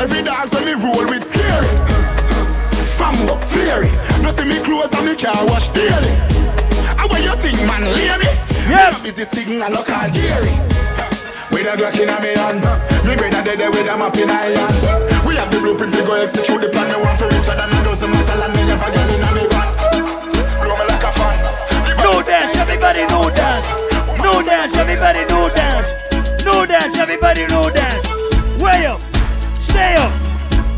Every dog when me roll with scary. Fam up flare. No see me clothes and me car wash daily. How what you think man lay me? Yep. Me busy signal local Gary. With a Glock in a me hand. Me brother dead with a map in a hand. We have the blueprint to go execute the plan. Me want for richer than a dozen metal And me have a girl in a me van. Blow me like a fan. No dance, everybody no dance. No dance, everybody no dance. No dance, everybody no dance. Way up, stay up,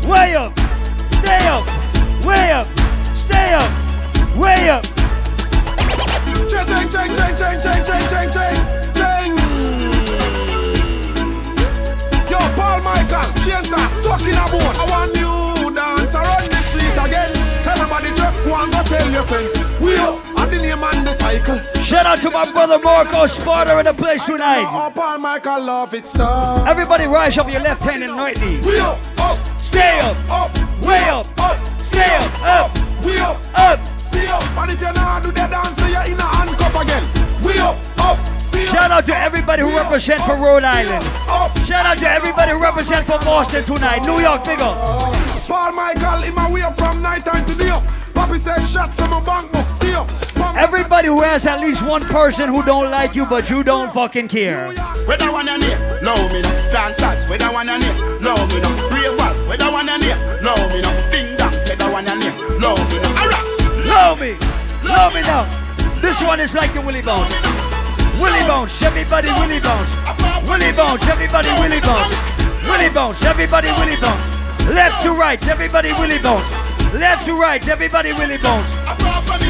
way up, stay up, way up, stay up, way up. Ching, ching, ching, ching, ching, ching, ching, ching, chainsaw stuck in a boat. I want you dance around the street again. Everybody just go and go tell your friend. We up, and the name and the title. Shout out to my brother Marco Sparta in the place tonight. Paul Michael, love it, so. Everybody rise up your left hand and right knee. We up, up, Stay up, up, way up, up, stay up, up, we up, up. stay up. And if you're not do the dance, you're in a handcuff again. We up, up. Shout out to everybody who represent for Rhode Island. Shout out to everybody who represent for Boston tonight. New York, big up. Paul Michael in my way up from night time to day up. Papi said shots in my bank book, stay Everybody who has at least one person who don't like you, but you don't fucking care. Where the one and here, love me now. Dancers, where the one and here, love me now. Ravers, where the one and here, love me now. Ding dong, say the one and here, love me now. Alright, Love me, love me now. This one is like the Willie Bones. Willie Bones, everybody Willie Bones. Willie Bones, everybody Willie Bones. Willie Bones, everybody Willie Bones. Left to right, everybody Willie Bones. Left to right, everybody Willie Bones.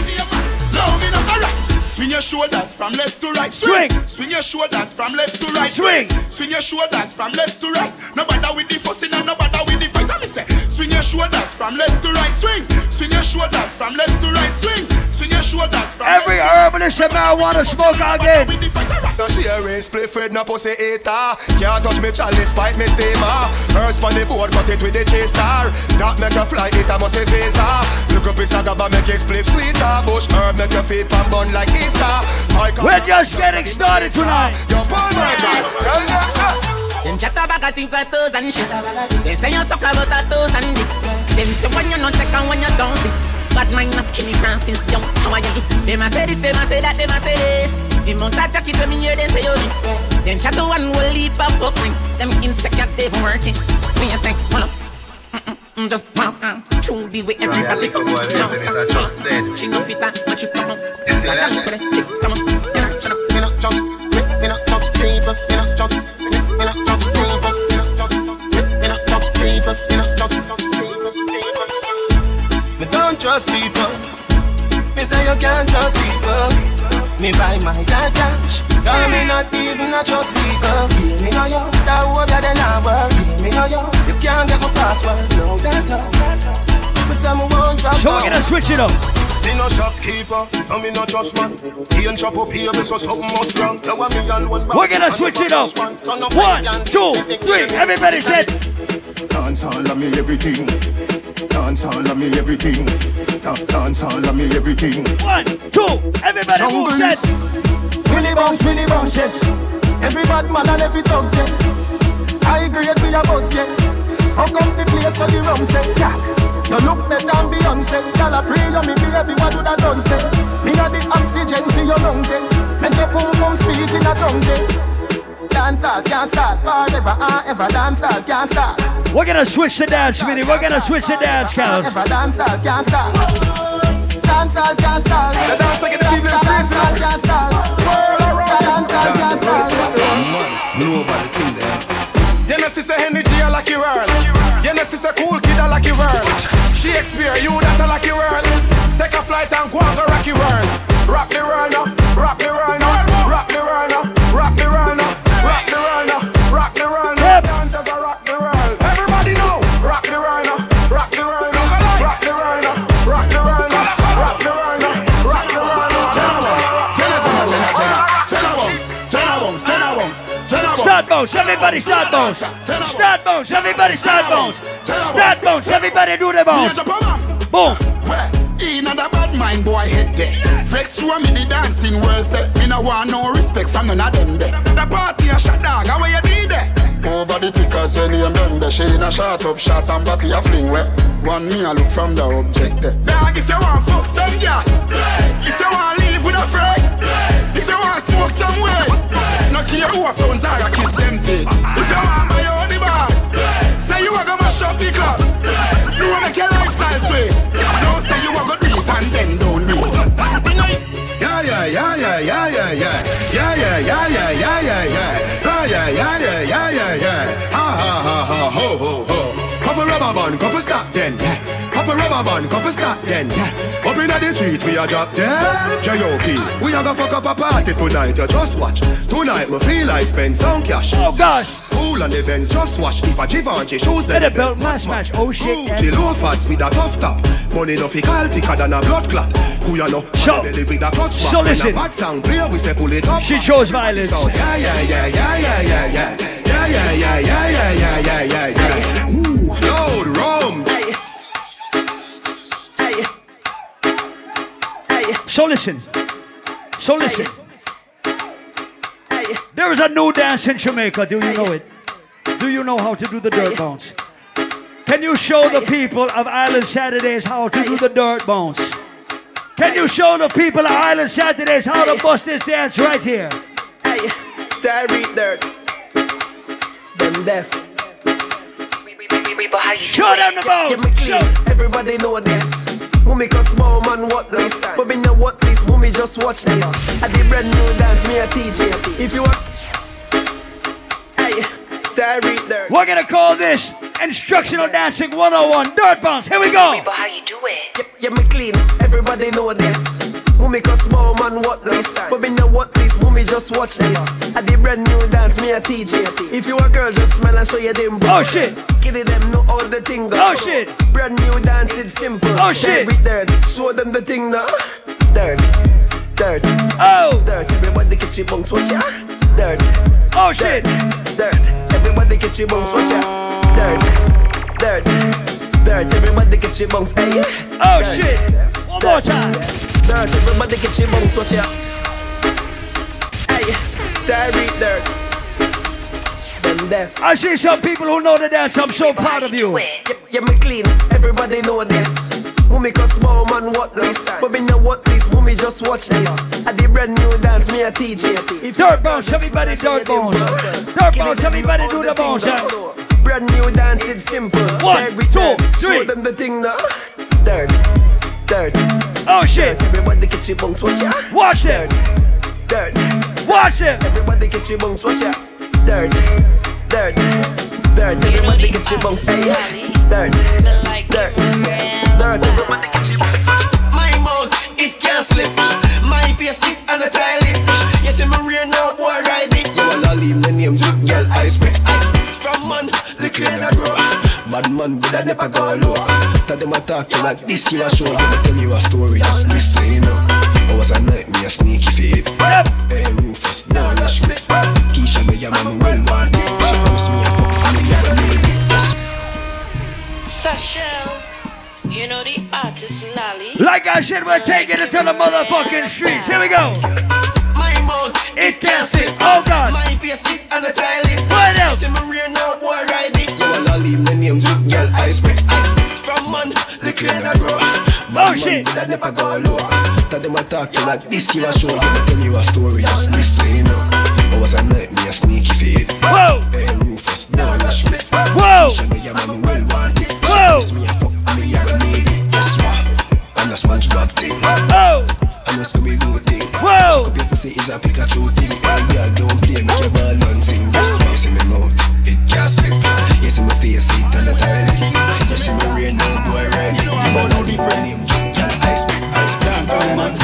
Swing your shoulders from left to right. Swing. Swing your shoulders from left to right. Swing. Swing your shoulders from left to right. No bother with the fussing and no bother with the fight. Let me say. Swing your shoulders from left to right. Swing. Swing your shoulders from left to right. Swing. Swing your shoulders from Every herbalist and marijuana smoker again. No sharing, split Fred, no pussy eater Can't touch me chalice, pipe me steamer First on the board, cut it with the chase star That make a fly, it a must a phaser Look up, it's a gaba, make it split sweeter Bush herb, make your feet pan bun like Easter My We're just getting started tonight. Them chat about things like toes and shit. Them say you suck about a toes and dick. Them say when you not check when you don't see. Bad mind of Kimmy Francis, young you? Them a say this, them a say that, them a say this. The mount a jacket when me hear them say you dick. Them chat to one will leap up book ring. Them insecure they for working. When you think, well, Mm, just wow, uh, through the way everybody little boy, listen, it's a just dead. She know fit that, but she come on. [laughs] Like a little bit, come on. You know, shut up. Me not just, me, me not just people Me not just, me, me not just people Me not just, me, me not just people Me not just, just people, people Me don't trust people. Me say you can't trust people. Me buy my dad cash. Cause me not even a trust people. Hear me know you, that hope you then not work. Hear me know you, you can't get my password. No, that no. Me say me won't drop So we're gonna switch it up. Me no shopkeeper, no me no trust man. He and chop up here, me so something must wrong. Now me alone. We're gonna switch it up. One, two, three. Everybody said. Dance all of me everything. Dance all of me everything. Top dance all of me everything. One, two, everybody move Jungleness. Willy bounce, Willy bounce, yes. Every bad man and every dog say. I agree with a buzz, yeah. Fuck up the place so the rum say, yeah. You look better than Beyonce. Girl, I pray you me baby, what would I done say? Me a the oxygen for your lungs, eh. Make your pum pum speak in a tongue, eh. Dance all can't start forever and ever. Dance all can't start. We're gonna switch the dance, Minnie. We're gonna switch the dance, cows. Ever dance all can't start. Dance all can't start. The dance like the people dance all can't start. Dance all can't start. Nobody think that. You know, sister energy a lucky world. You know, sister cool kid a lucky world. Shakespeare, you that a lucky world. Take a flight and go and go rocky world. Rock the world now, everybody start bones. Start bones, everybody start bones. Start bones, everybody do the bones. Boom. In the bad mind boy head there. Vex show me the dancing world say me no want no respect from none of them there. The party a shut down, how you did there? Over the tickers when you done the she in a shot up shots and body a fling where One me a look from the object there. Dog if you want fuck some girl, if you want live with a friend, if you want smoke somewhere, no care who a phones are a kiss them teeth. If you want my own bar, say you a go mash up the club. You wanna make your lifestyle sweet. Don't say you a go do and then don't do it. Yeah, yeah, yeah, yeah, yeah, yeah. Yeah, yeah, yeah, yeah, yeah, yeah, yeah. Yeah, yeah, yeah, yeah, yeah, yeah, yeah. Ha, ha, ha, ha, ho, ho, ho. Pop a rubber band, cup of stop then, yeah. Pop a rubber band, cup of stop then, yeah. Up inna the street, we a drop dead. J.O.P. We a go fuck up a party tonight, you just watch. Tonight, me feel I spend some cash. Oh gosh. Cool on the Benz, just watch. If a Givenchy shoes, then Let the belt match match. Oh shit. Gucci loafers with a tough top. Money no fi call thicker than a blood clot. Who ya know? So- belly with a clutch so. When listen. a bad sound clear, we say pull it up. She chose violence. Shout, Yeah, yeah, yeah, yeah, yeah, yeah, yeah. Yeah, yeah, yeah, yeah, yeah, yeah, yeah, yeah, So listen. So listen. There is a new dance in Jamaica. Do you know it? Do you know how to do the dirt bounce? Can you show the people of Island Saturdays how to do the dirt bounce? Can you show the people of Island Saturdays how to bust this dance right here? Hey, Tyreek Dirt. Them deaf. Show them the bounce. Give me clean. Everybody know this. Mummy cause small man what this. But me know what this Mummy just watch this. I did brand new dance me a teach you If you want Hey Tyreek Dirt We're gonna call this Instructional Dancing 101 Dirt Bounce. Here we go. how you do it Yeah, yeah me clean. Everybody know this Mummy cause small man what this? But me know what this Mummy just watch this? I did brand new dance me a teach If you a girl just smile and show you them Oh shit. Kitty them know all the thing go. Oh shit. Brand new dance it's simple. Oh, shit. With dirt Show them the thing now Dirt Dirt Oh. Dirt Everybody catch your bunks watch ya. Dirt Oh shit. Dirt Everybody catch your bunks watch ya. Dirt Dirt Dirt Everybody catch your bunks eh, hey Oh Dirt. shit. One more time Dirt Everybody catch your bunks watch ya Hey Tyreek Dirt Them deaf I see some people who know the dance. I'm so proud of you. Yeah, yeah, me clean. Everybody know this. Mummy cause small man what this But me know what this Mummy just watch this I did brand new dance me a teach you If Dirt bounce, everybody dirt bounce. Dirt bounce, everybody do the bounce. yeah. Brand new dance it's simple One, Every two, dirt. Show them the thing now Dirt Dirt Oh shit. Everybody catch your bunks watch ya. Watch them Dirt. Watch them Everybody catch your bunks watch ya. Dirt. Dirt. Dirt. Everybody catch your bunks hey Dirt. Dirt. Dirt. Everybody catch your bunks watch ya. My mouth it can't slip. My face it and the toilet. You see me rear now boy ride it. You wanna leave the name man would have never go low Tell them I talk to you like this you a show Them I tell you a story just listen you know I was a night me a sneaky feed Hey Rufus don't rush me Keisha me a man well wanted She promised me a fuck me a go need it Yes Sashel, you know the artist Lally. shit, we're taking it to the motherfucking streets. Here we go. My mouth, it can't sit. Oh God. My face it and the toilet. What else? Wanna my name, girl, I spit, I spit. From man, the cranes are grow. Oh shit. That never go low. Tell them I talk to like this, you a show. You tell you a story, just listen, you know. I was a night, me a sneaky fade. Whoa. Hey, Rufus, don't rush me. Whoa. Shaggy, yeah, man, well want it. Whoa. Miss me a fuck, me a go need it. Guess what? I'm a SpongeBob thing. Oh. I'm a Scooby-Doo thing. Whoa. Chuck up your pussy is a Pikachu thing. Hey, girl, don't play with your sing. Guess what? See me mouth, it can't slip. You see me face, it on the toilet. You see me rain, now boy, ride it. You wanna leave my name, Juke, girl, I spit, I spit. Dancing, man.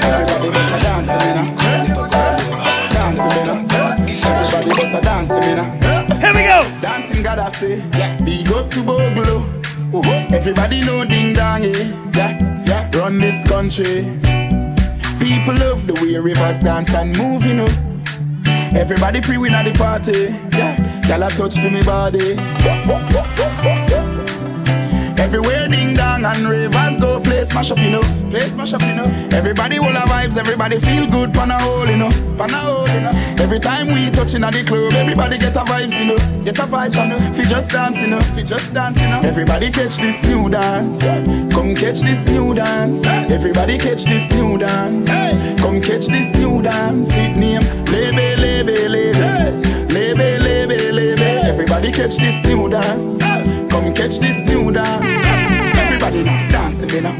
Everybody must a dancing, you know. Dancing, you know. Everybody must a dancing, you know. Here we go. Dancing, God, I say. Yeah. Big up to Boglo. Oh, everybody know ding dong, yeah. yeah, yeah. Run this country. People love the way Ravers dance and move, you know. Everybody pre-win at the party. Yeah, y'all a touch for me body. Everywhere ding dong and Ravers go play smash up, you know. Play smash up, you know. Everybody will have vibes, everybody feel good, pan a hole, you know. Pan a hole, you know. Every time we touching at the club, everybody get a vibes, you know. Get a vibes, you know. Fi just dance, you know. Fi just dance, you know. Everybody catch this new dance. Come catch this new dance. Everybody catch this new dance. Come catch this new dance. It name Lebe, Lebe, Lebe. Catch this new dance. Come catch this new dance. Everybody now dancing me now.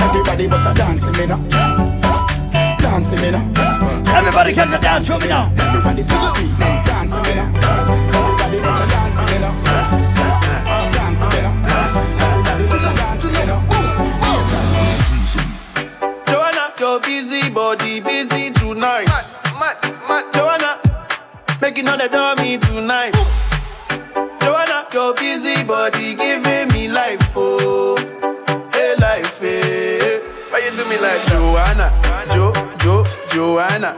Everybody bust a dancing me now. Dancing me now. Everybody can get down to me now. Everybody see now. Dancing me now. Everybody bust a dancing me now. Dancing me now. Everybody bust a dancing me now. Joanna, your busy body busy tonight. Mad, mad, Joanna, making all the dummy tonight. Joanna, your busy body giving me life, oh, hey life, hey. Why you do me like Joanna, Jo, Jo, Joanna?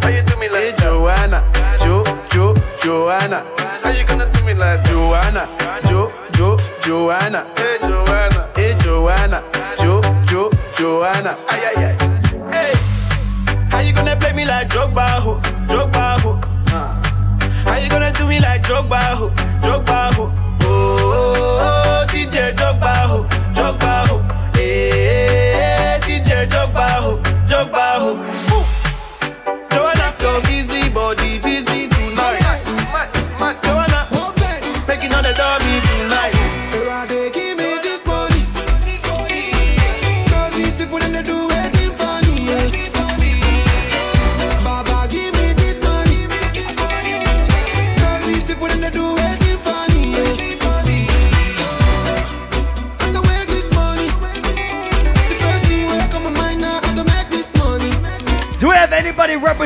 Why you do me like eh, Joanna, Jo, Jo, Joanna? How you gonna do me like Joanna, Jo, Jo, Joanna? Hey Joanna, hey Joanna, Jo, Jo, Joanna. Ay ay ay. Hey, how you gonna play me like Drogba, ho, you gonna do me like Drogba, ho, Drogba, ho? Oh, oh, oh, oh, oh DJ Drogba, ho, Drogba, ho.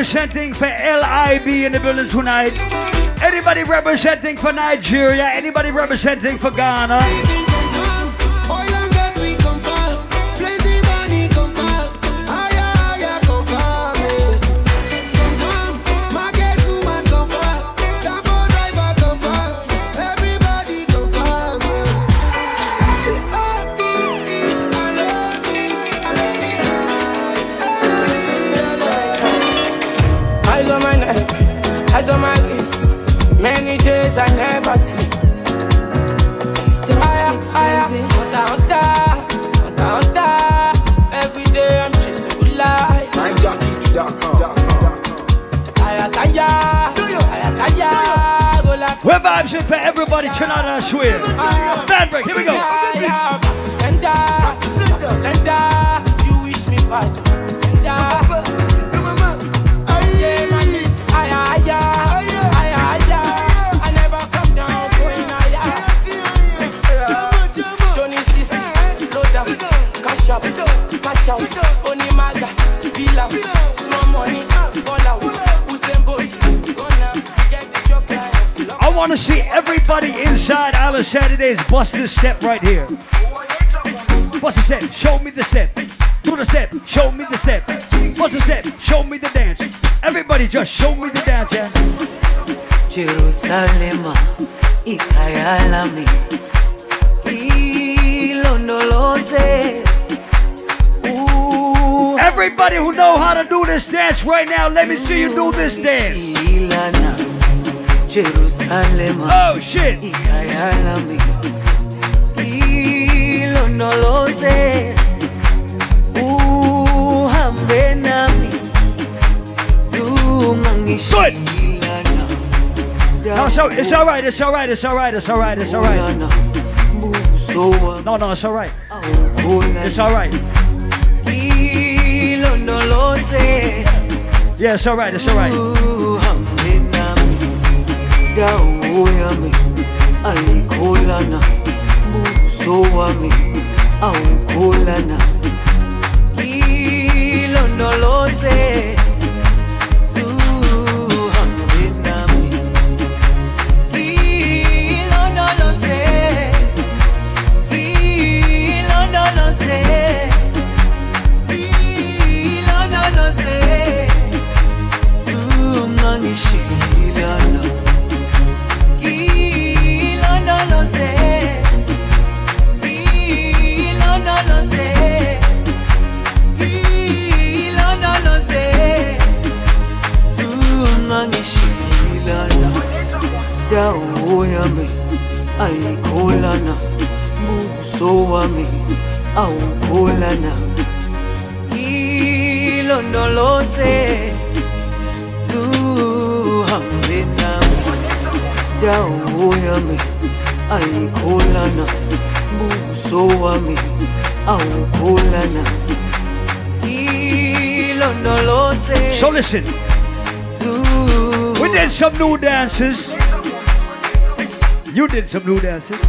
Representing for LIB in the building tonight? Anybody representing for Nigeria? Anybody representing for Ghana? Tonight, bust this step right here. Bust a step, show me the step. Do the step, show me the step. Bust a step, show me the dance. Everybody just show me the dance, yeah. Ikayalami ilondoloze Everybody who know how to do this dance right now, let me see you do this dance. Jerusalema. Oh shit. It's, all- it's all right. It's all right. It's all right. It's all right. It's all right. No, no, it's all right. It's all right. Yeah, it's all right. It's all right. Dawo yami ayikholana. Buso wami awukholana. Ilondoloze. Zuhambe nami. Dawo yami ayikholana. Buso wami awukholana. Ilondoloze. So listen. We did some new dances. You did some new dances.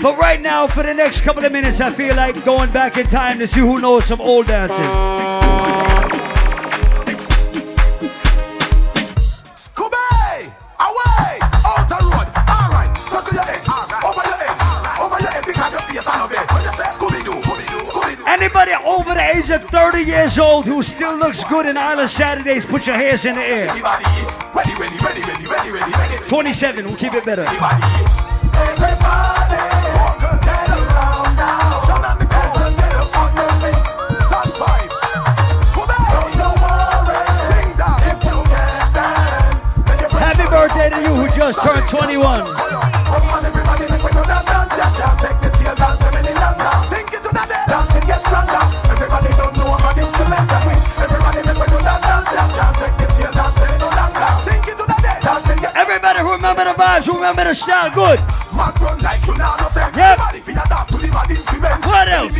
But right now, for the next couple of minutes, I feel like going back in time to see who knows some old dances. Anybody over the age of 30 years old who still looks good in Island Saturdays, put your hands in the air. 27, we'll keep it better. Happy birthday to you who just turned 21. Remember the vibes, who remember the style, good. Macron like you now, nothing. Yep. What else?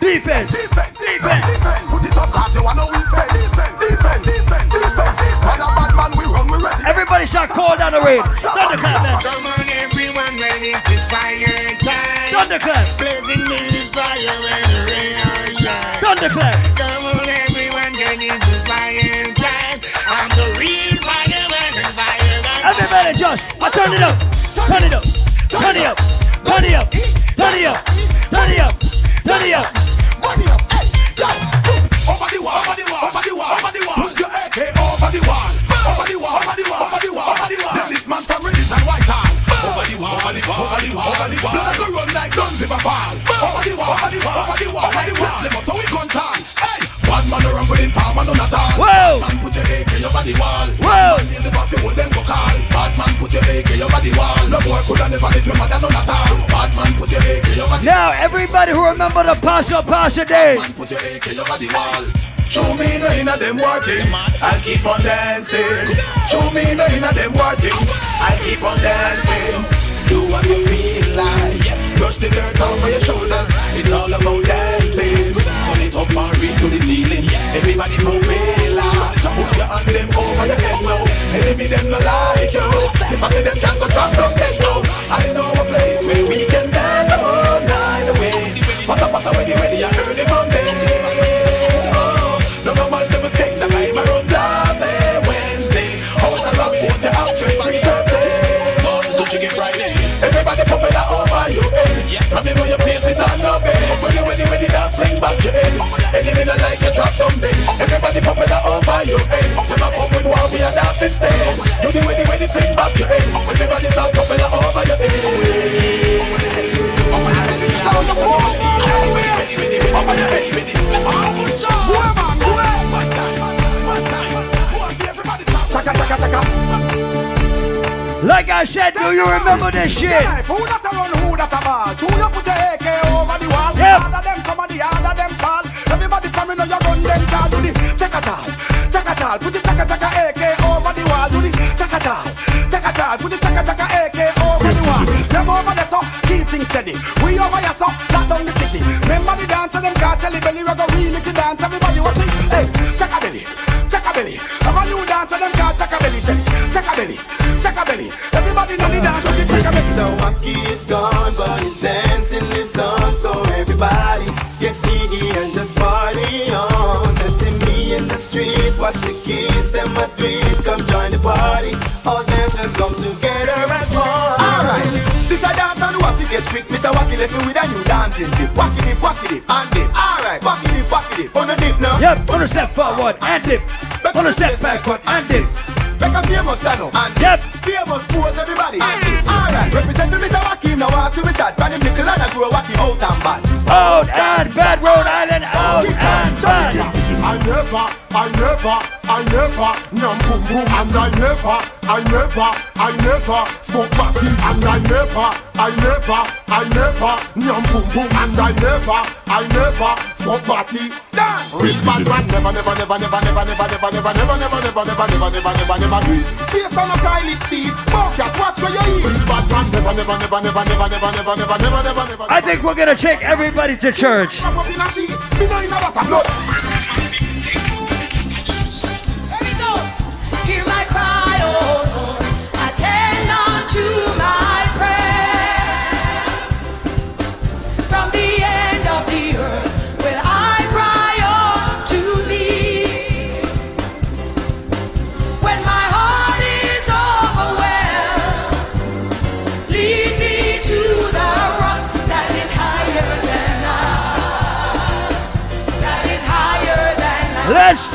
Defense. Defense. defense defense Everybody start call down the rain. Thunderclap, man. Come on, everyone, when it's this fire time. Thunderclap. Blazing me this fire when the rain or shine. Thunderclap. Come on, Everybody I turn it up. Turn it up. Turn it up. Turn it up. Turn it up. Turn it up. Turn it up. Over the wall, over the wall, over the wall, over the wall. Put your AK over the wall, over the wall, over the wall, over the wall, over the wall. This from Reddit and Whitehall. Over the wall, over the wall, over the wall, over the wall. Blood go run like guns if I fall. Over the wall, over the wall, over the wall, over the wall. Them up so we gun. Hey, one man around with him farm and none at all. Whoa. Man put your AK over the wall. Whoa. Man in the buffy hold them the wall. No boy coulda never live your mother none at all. Bad man put your AK over the Now, everybody who remember the Paso Paso days. Put your AK over the wall. Show me no inna them working. I'll keep on dancing. Show me no inna them working. I'll keep on dancing. Do what you feel like. Brush the dirt off of your shoulders. It's all about dancing. Turn it up and reach to the ceiling. Everybody move it loud. Put your hand them over your head now. Enemy them no like you. The that them can't go drop dead now. I know a place where we can dance all night away. Pata pata ready ready. I them on Oh, no no man never take the time around Thursday, Wednesday. Out and love it, the actress free Thursday. Don't you get Friday? Everybody pop it over your head. From you know your face it on your bed. Ready, ready, ready, dance, fling back your head. Enemy not like you drop dead. Everybody pop it over your head. Come with one, we are dancing the way the way the back your head. When the body's all over your head. Like I said, do you remember this shit? Your Yep. Everybody them the check it out. Put the chaka chaka AK over the wall. Do the out, check it out. Put the chaka chaka AK over the wall. Them over there so keep things steady. We over here so lock down the city. Remember the dance them car Shelly Belly we go remix the dance. Everybody watching. Hey, check a belly, check a belly. Have a new dance them car check a belly, Shelly. Check a belly, check a belly. Everybody know the dance with the check a belly. The wacky is gone, but his dancing lives on. So quick. Mr. Wacky left me with a new dancing tip. Wacky dip, wacky dip, and dip. Alright, wacky dip, wacky dip. On the dip now. Yep, on a step forward and dip. On a step backward and dip. Make a famous up. And Yep. Famous pose everybody. And dip. Alright, represent me Mr. Wacky now. I see we start. Brand him nickel and I grow wacky out and bad. Out and bad, Rhode I never, I never, I never, nyam boom boom, and I never, I never, I never, fuck party, and I never, I never, I never, nyam boom boom, and I never, I never, fuck party. Real bad man, never, never, never, never, never, never, never, never, never, never, never, never, never, never, never, never do it. Face on a toilet seat. Bucket, watch where you eat. Real bad man, never, never, never, never, never, never, never, never, never, never, never. I think we're gonna take everybody to church.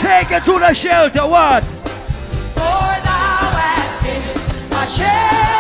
Take it to the shelter. What? For thou hast a shelter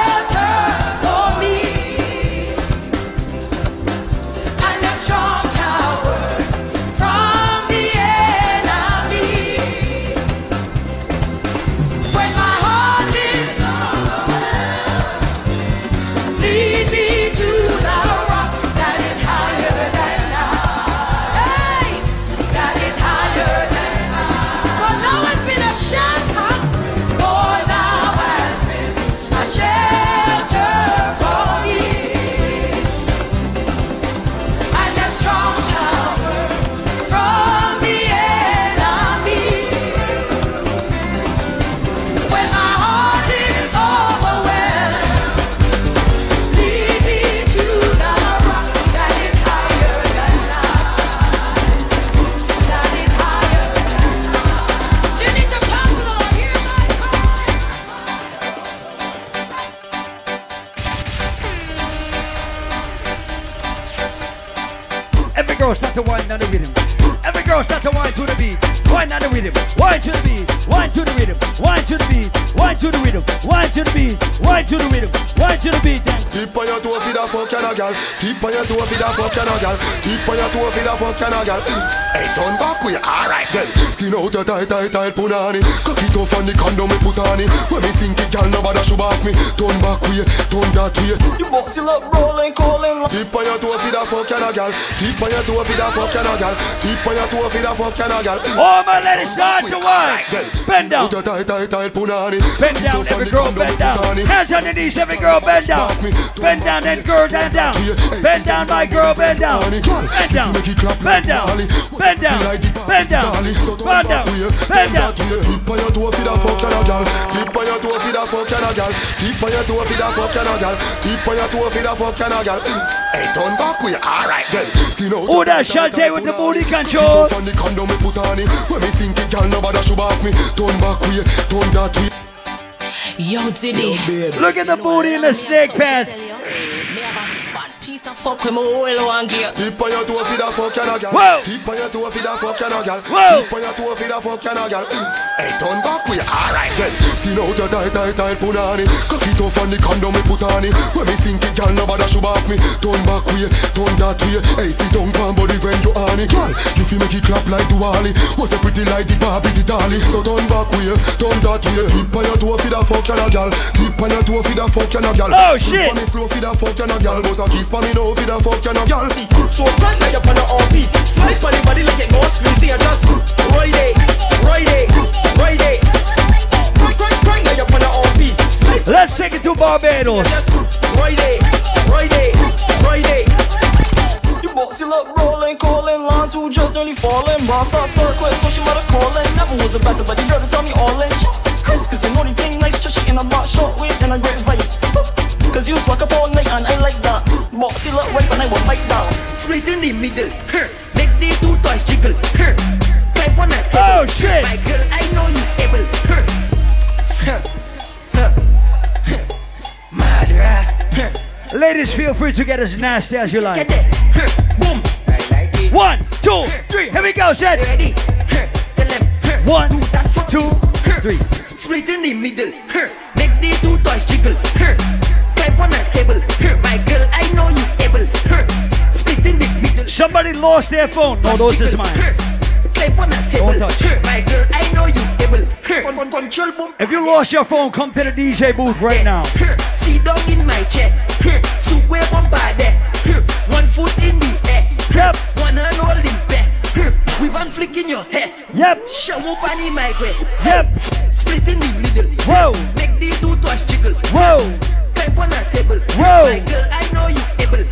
girl start to on the rhythm. Every girl start to whine to the beat. Wine to the rhythm, wine to the beat, wine to the rhythm, wine to the beat, wine to the rhythm, wine to the beat, wine to the rhythm, wine to the beat. Keep on your toe feet a fuckin' a girl. Keep on your toe feet a fuckin' a girl. Keep on your toe feet a fuckin' a girl. Hey, turn back we alright then. Skin out your tight, tight, tight punani. Cock it off on the condom me put on it. When me sink it, girl, nobody should off me. Turn back we, turn that way. You box it up, rolling, calling. Keep on your toe feet a fuckin' a girl. Keep on your toe feet a fuckin' a girl. Keep on your toe feet a fuckin' a girl. Oh, all my ladies start to whine. Bend down. Bend down, every girl bend down. Hands on the knees, every girl bend down. Bend down, and girl bend down. Bend down, my girl bend down. Bend down, bend down, bend down, bend down, bend down, bend down. Tip on your toe for the fuck and a gal. Tip on your toe for the fuck and a gal. Tip on your toe for the fuck and a gal. Tip on your toe for the fuck and a gal. Hey, turn back you. Alright then. Skin out. Who that Shantae with the booty control? Off on the condom me it. When me sink it, gal, nobody should off me. Turn back with you. Turn that way. Yo, Diddy. Look at the booty in the snake pants. Piece fuck with my oil one gear. Tip on your toe for the fuck and a gal. Whoa. Tip on your toe for the fuck and a gal. Whoa. Tip on your toe for the fuck and a gal. Hey, turn back with you. Alright then. Skin out your tight, tight, tight punani. Cock it off on the condom me put on it. When me sink it, gal, nobody should off me. Turn back with you. Turn that way. Hey, sit down, palm body when you on it, gal. You feel make it clap like Duali. Was a pretty like the Barbie the dolly. So turn back way, turn that way. Tip on your toe for the fuck you no gal. Tip on your toe for the fuck you no gal. Oh, Slow shit. for me slow for the fuck you no gal. Bust a kiss for me no for the fuck you no gal. So grind like up on the RP Slide on the body like it goes crazy I just ride it, ride it, ride it. Let's take it to Barbados. just ride it, ride it, ride it You bossy look rolling, calling, line two just nearly falling. Bra start, start quick, so she mother calling. Never was a better, but you girl to tell me all in. Jesus Christ, cause you know the thing nice, just in a box, short waist and a great vice. [laughs] Cause you swag up all night and I like that. Bossy look right and I will like that. Split in the middle huh. Make the two toys jiggle huh. Climb on a table Oh, shit. My girl, I know you able huh. Huh. Huh. Huh. Madras huh. Ladies, feel free to get as nasty as you like. Get it huh. Boom One, two, three. Here we go, Shed. Ready huh. Tell them huh. One, that for. Split in the middle. Make the two toys jiggle. Climb on a table. My girl, I know you able. Split in the middle Somebody lost their phone. No, those is mine. Climb on a table Don't touch. huh. My girl, I know you able huh. Con- con- Control boom If you lost your phone, come to the DJ booth right now. Sit down in my chair. Soup way bumper there. One foot in the air. Yep. One hand holding bear. With one flick in your hair. Yep. Show up on the my way. Yep. Split in the middle. Whoa. Make the two toys jiggle. Whoa. Climb on a table. Whoa. My girl, I know you able.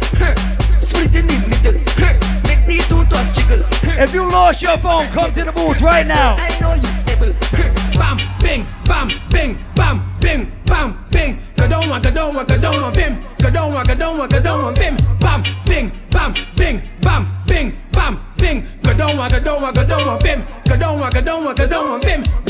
Split in the middle jiggle. If you lost your phone, come to the booth right now. I know you able. Bam, bing, bam, bing, bam, bing, bam, bing. Kadoma, kadoma, kadoma, bim. Kadoma, kadoma, kadoma, bim. Bam, bing, bam, bing, bam, bing, bam, bing. Kadoma, kadoma, kadoma, bim. Kadoma, kadoma, kadoma, bim.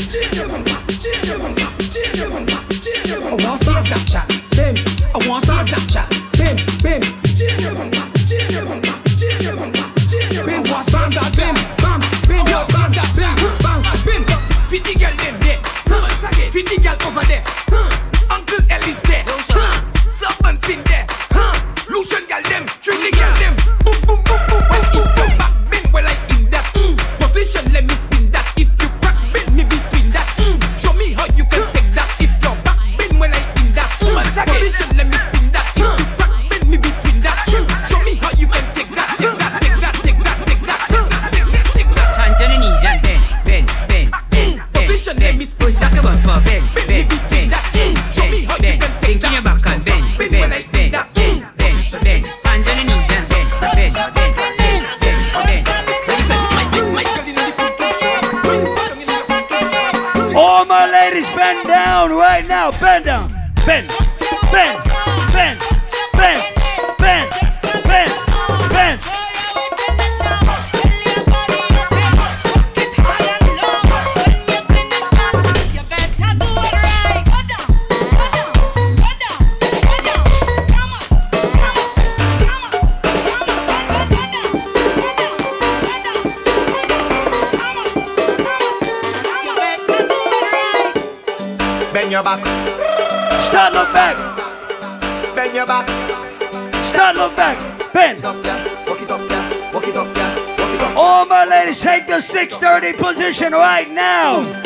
630 position right now.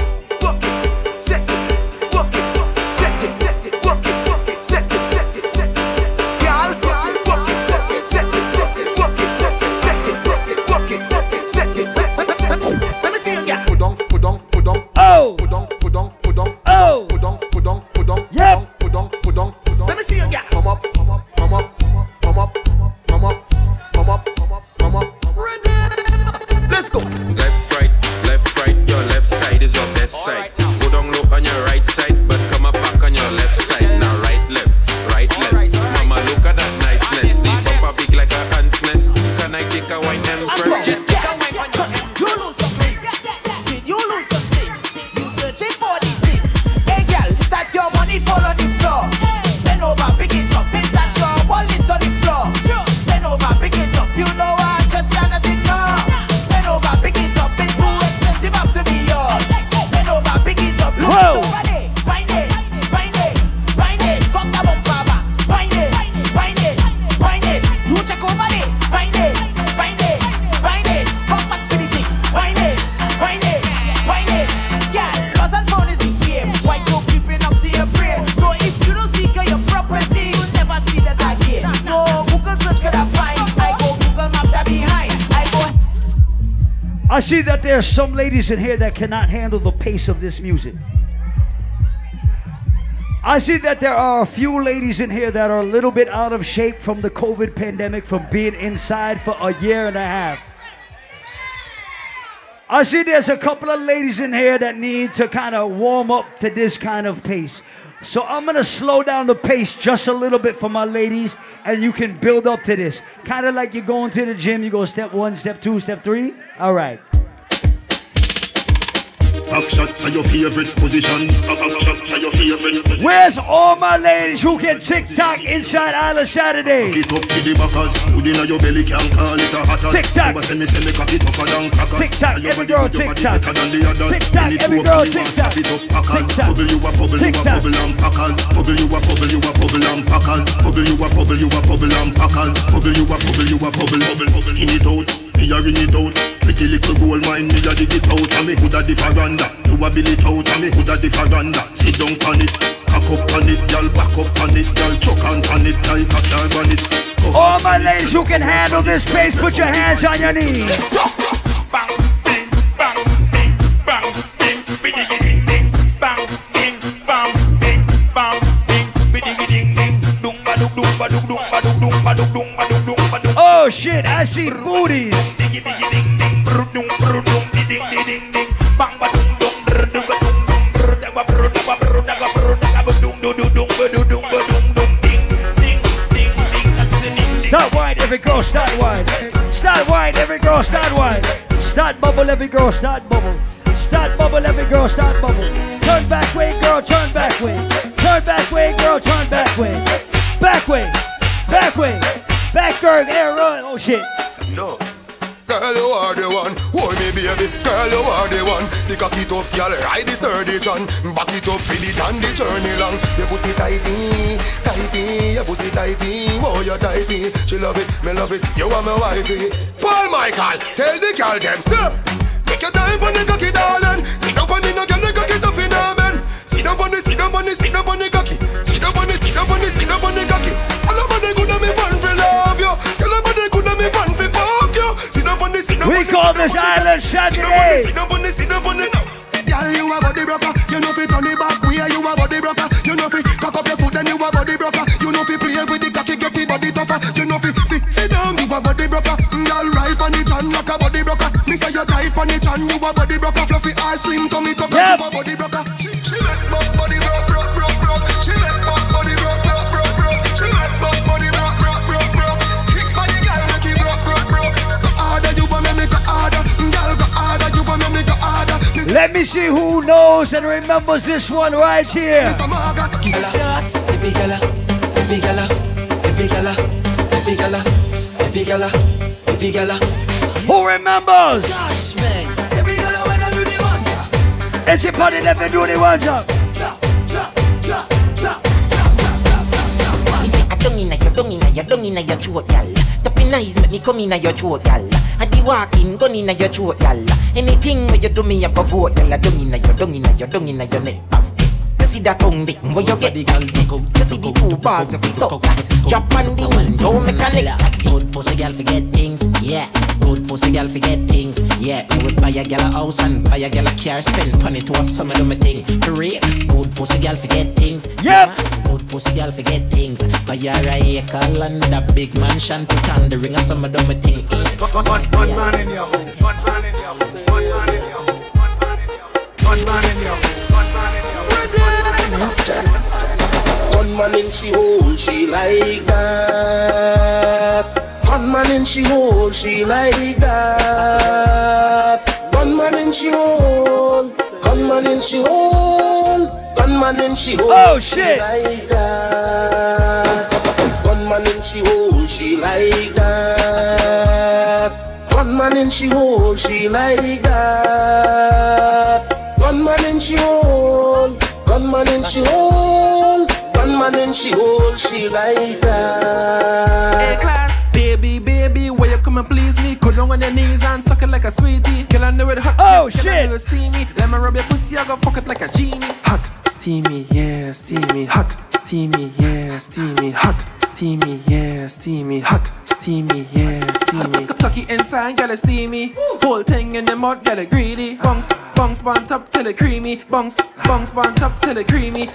Ladies in here that cannot handle the pace of this music. I see that there are a few ladies in here that are a little bit out of shape from the COVID pandemic, from being inside for a year and a half. I see there's a couple of ladies in here that need to kind of warm up to this kind of pace. So I'm gonna slow down the pace just a little bit for my ladies, and you can build up to this. Kind of like you're going to the gym, you go step one, step two, step three. All right. Back shot to your favorite position. Back shot to your favorite position. Where's all my ladies who can TikTok inside Island Saturday? It up to the backers. Put in your belly, can call it a hatter. Tick-tock. Never send me, send me cock it tougher than crackers. Tick-tock, every girl, good, your tick-tock. better than the others. Tick-tock, every girl, you a tick-tock. it up, packers. Tick-tock. Bubble you a bubble, you a bubble and packers. Bubble you a bubble, you a bubble and packers. Bubble you a bubble, you a bubble and packers. Bubble you a bubble, you a bubble, bubble. Skin it out, me a ring it out. Pretty little gold mine, me a dig it out. And me hood a the veranda. You a bill it out, and me hood a the veranda. Sit down on it, cock up on it, y'all back up on it, y'all chuck on on it, like a car on it. All my ladies who can handle this pace, put your hands on your knees. Oh shit, I see booties. Start wine, every girl, start wine. Start wine, every girl, start wine. Start bubble, every girl, start bubble. Start bubble, every girl, start bubble. Turn back way, girl, turn back way. Turn back way, girl, turn back way. Back way, back way. Back girl, air run. Oh shit. No. Girl, you are the one. Hold me, baby. Girl, you are the one. The cocky tough, y'all ride the sturdy John. Back it up, feel it and the journey long. Your pussy tighty, tighty. Your pussy tighty, oh you tighty. She love it, me love it. You are my wifey. Paul Michael, tell the girl them, sir. Take your time on the cocky, darling. Sit down on the no girl, the cocky tough in. Sit down on the, sit down on the, sit down on the cocky. Sit down on the, sit down on the, sit down on the cocky. On the, sit down We call this the Island cocky. Sit down on the, sit down on the, sit down on the. Girl, you a body broker. You know fi turn it back. We are you a body broker. You know fi cock up your foot, then you a body broker. You know fi play with the cocky, get the body tougher. You know fi sit sit down, you a body broker. Girl, right on the chan like a body broker. Me say you tight on the chan, you a body broker. Fluffy ass slim, come it you a body broker. Let me see who knows and remembers this one right here. some harder. Every gala, every gala, every gala, every gala, every gala, every gala. Who remembers? Gosh, man, every gala when I do the one drop, It's a party that they do the one job. drop, drop, drop, drop. Me say I dung inna your dung inna your dung inna your throat, gal. Tapping eyes make me come inna your throat, gal. I di walking gun inna your throat, gal. Anything where you do me, I go vote. I dung inna your dung inna your dung inna your neck. You see that tongue dick, where you get gal? You see the two balls of suck that. Drop on the knee, don't make a next chat. Good pussy girl forget things, yeah. Good pussy girl forget things, yeah. You would buy a girl a house and buy a girl a car, spend money to a summer do me thing. For real, good pussy girl forget things, yep. Good pussy girl forget things. Buy her a acre and a big mansion, put on the ring a summer do me thing. One, one, one man in your home, one man in your home, one man in your home, one man in your home, one man in your home. Master. One man in she hole, she like that. One man in she hole, she like that. One man in she hole, one man in she hole, one man in she hole. Oh, she like that. One man in she hole, she like that. One man in she hole, she like that. One man in she hole, one man in she hole, one man in she hole, she like that. Baby, baby, where you come and please me? Go down on your knees and suck it like a sweetie. Kill under with hot, Oh, yes, shit. with steamy. Let me rub your pussy, I go fuck it like a genie. Hot, steamy, yeah, steamy, hot, steamy, yeah, steamy, hot, steamy. steamy, yeah, steamy. Hot, steamy, yeah, steamy. Cocky inside, get it steamy. Whole thing in the mud, get it greedy. Bungs, bungs, bun top till it creamy. Bungs, bungs, bun top till it creamy.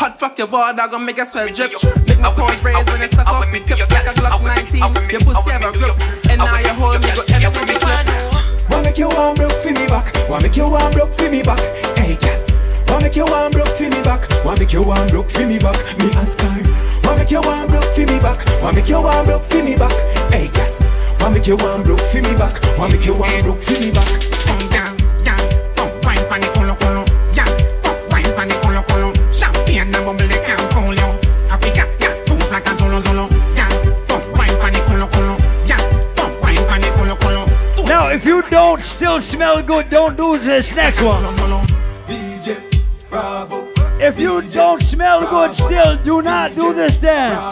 Hot fuck your board, I gon' make a sweat drip. Make my pores raise when it suck up. Pick up like a Glock 19. Your pussy have a grip. And now you hold me, go end up with me clip. Wanna make you warm broke for me back. Wanna make you warm broke for me back. Hey cat. Wanna make you warm broke for me back. Wanna make you warm broke for me back. Me ask her. Wanna make you warm broke for me back. Wanna make you warm broke for me back. Hey cat. Wanna make you warm broke for me back. Wanna make you warm broke for me back. Wine pan the colo colo, yeah. Wine pan the colo colo. Champagne and bubble they can't fool you. Africa, yeah. Two black solo solo, yeah. Wine pan the colo colo, yeah. Wine pan the colo colo. Now, if you don't still smell good, don't do this next one. If you don't smell good still, do not do this dance.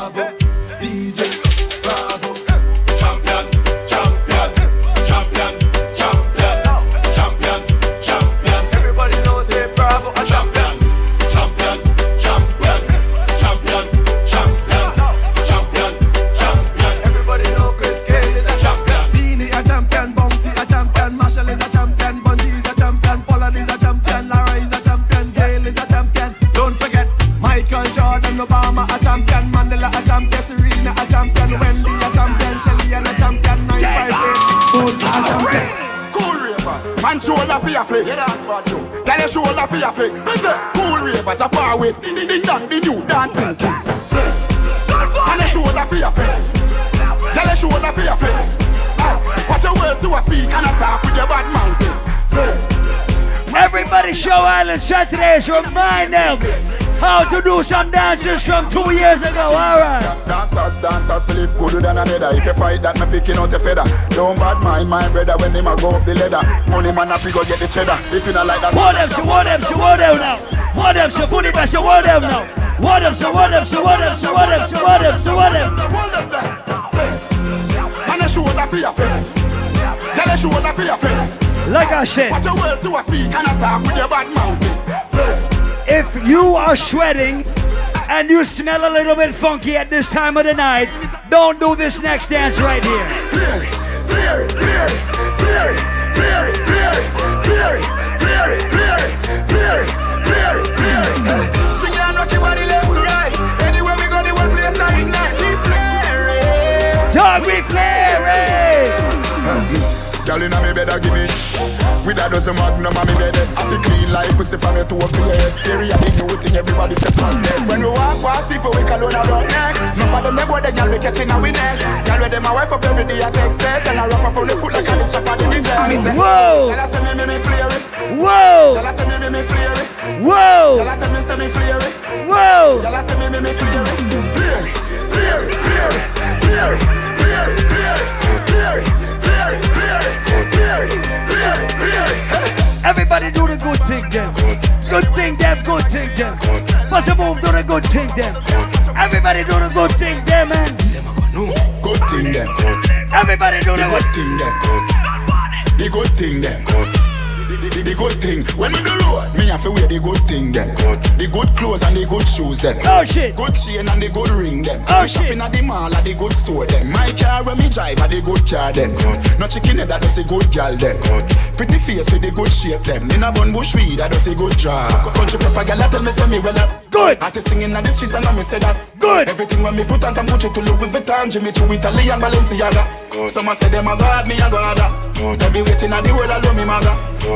Jordan, Obama a champion, Mandela a champion, Serena a champion, Wendy a champion, Shelly-Ann a champion, 958, Bolt a champion. Cool ravers, man shoulder for your flick. Yeah, that's bad too. Tell your shoulder for your flick. Me say, cool ravers are far with ding ding ding dong, the new dancing king. Flick. And your shoulder for your flick. Tell your shoulder for your flick. Ah, Watch your words to a speak and attack with your bad mouth. Flick. Everybody show Island Saturdays remind them how to do some dances from two years ago. Alright. Dancers, dancers, Philip good than another. If you fight that, me picking out a feather. Don't bad mind my brother when him a go up the ladder. Money man up, he go get the cheddar. If you not like that, What them, so what them, so what them now? What them, so fully best, so what them now? What them, so what them, so what them, so what them, so what them, so what them? And a shoulder for your friend. Tell a shoulder for your friend. Like I said, Watch your words to a speak and attack with your bad mouth. If you are sweating and you smell a little bit funky at this time of the night, don't do this next dance right here. It. Swing your body left to right. Anywhere we go, the place I ignite. We we. Girl inna me bed, a give me With a dozen magnum on me bed I feel clean like pussy from your toe up to your head Theory a big new thing, everybody says man dead When we walk past people, we call on a rock neck. Enough of them, they go the girl, we catching a we neck. Girl with them, my wife up every day, I take set. And I wrap up on the foot like a shop at the DJ Me say, Whoa. Tell her say me, me, me flare it. Whoa. Tell her say me, me, me flare it. Whoa. Tell her tell me, say me flare it. Whoa. Tell her say me, me, me flare it Flare it, flare it, flare it, flare it, flare it, Everybody do the good thing then. Good thing them, good thing them. Bust a move, do the good thing them. Everybody do the good thing them, man. Good thing them. Everybody do the good thing them. The good thing them. The, the, the good thing. When we do road, me have to wear the good thing them. The good clothes and the good shoes them. Oh shit. Good chain and the good ring them. Oh, Me shopping at the mall at the good store them. My car when me drive at the good car them. No chicken head that does a good gal them. Pretty face with the good shape them. In a bun bush weed that does a good job. Country proper gal that tell me say me well up. Good. Artist singing in the streets and now me say that. Good. Everything when me put on from Gucci to Louis Vuitton, Jimmy Choo, Italy and Balenciaga. Good. Some a say them a god, me a god. Uh. Every waiting at the world I love me girl is in.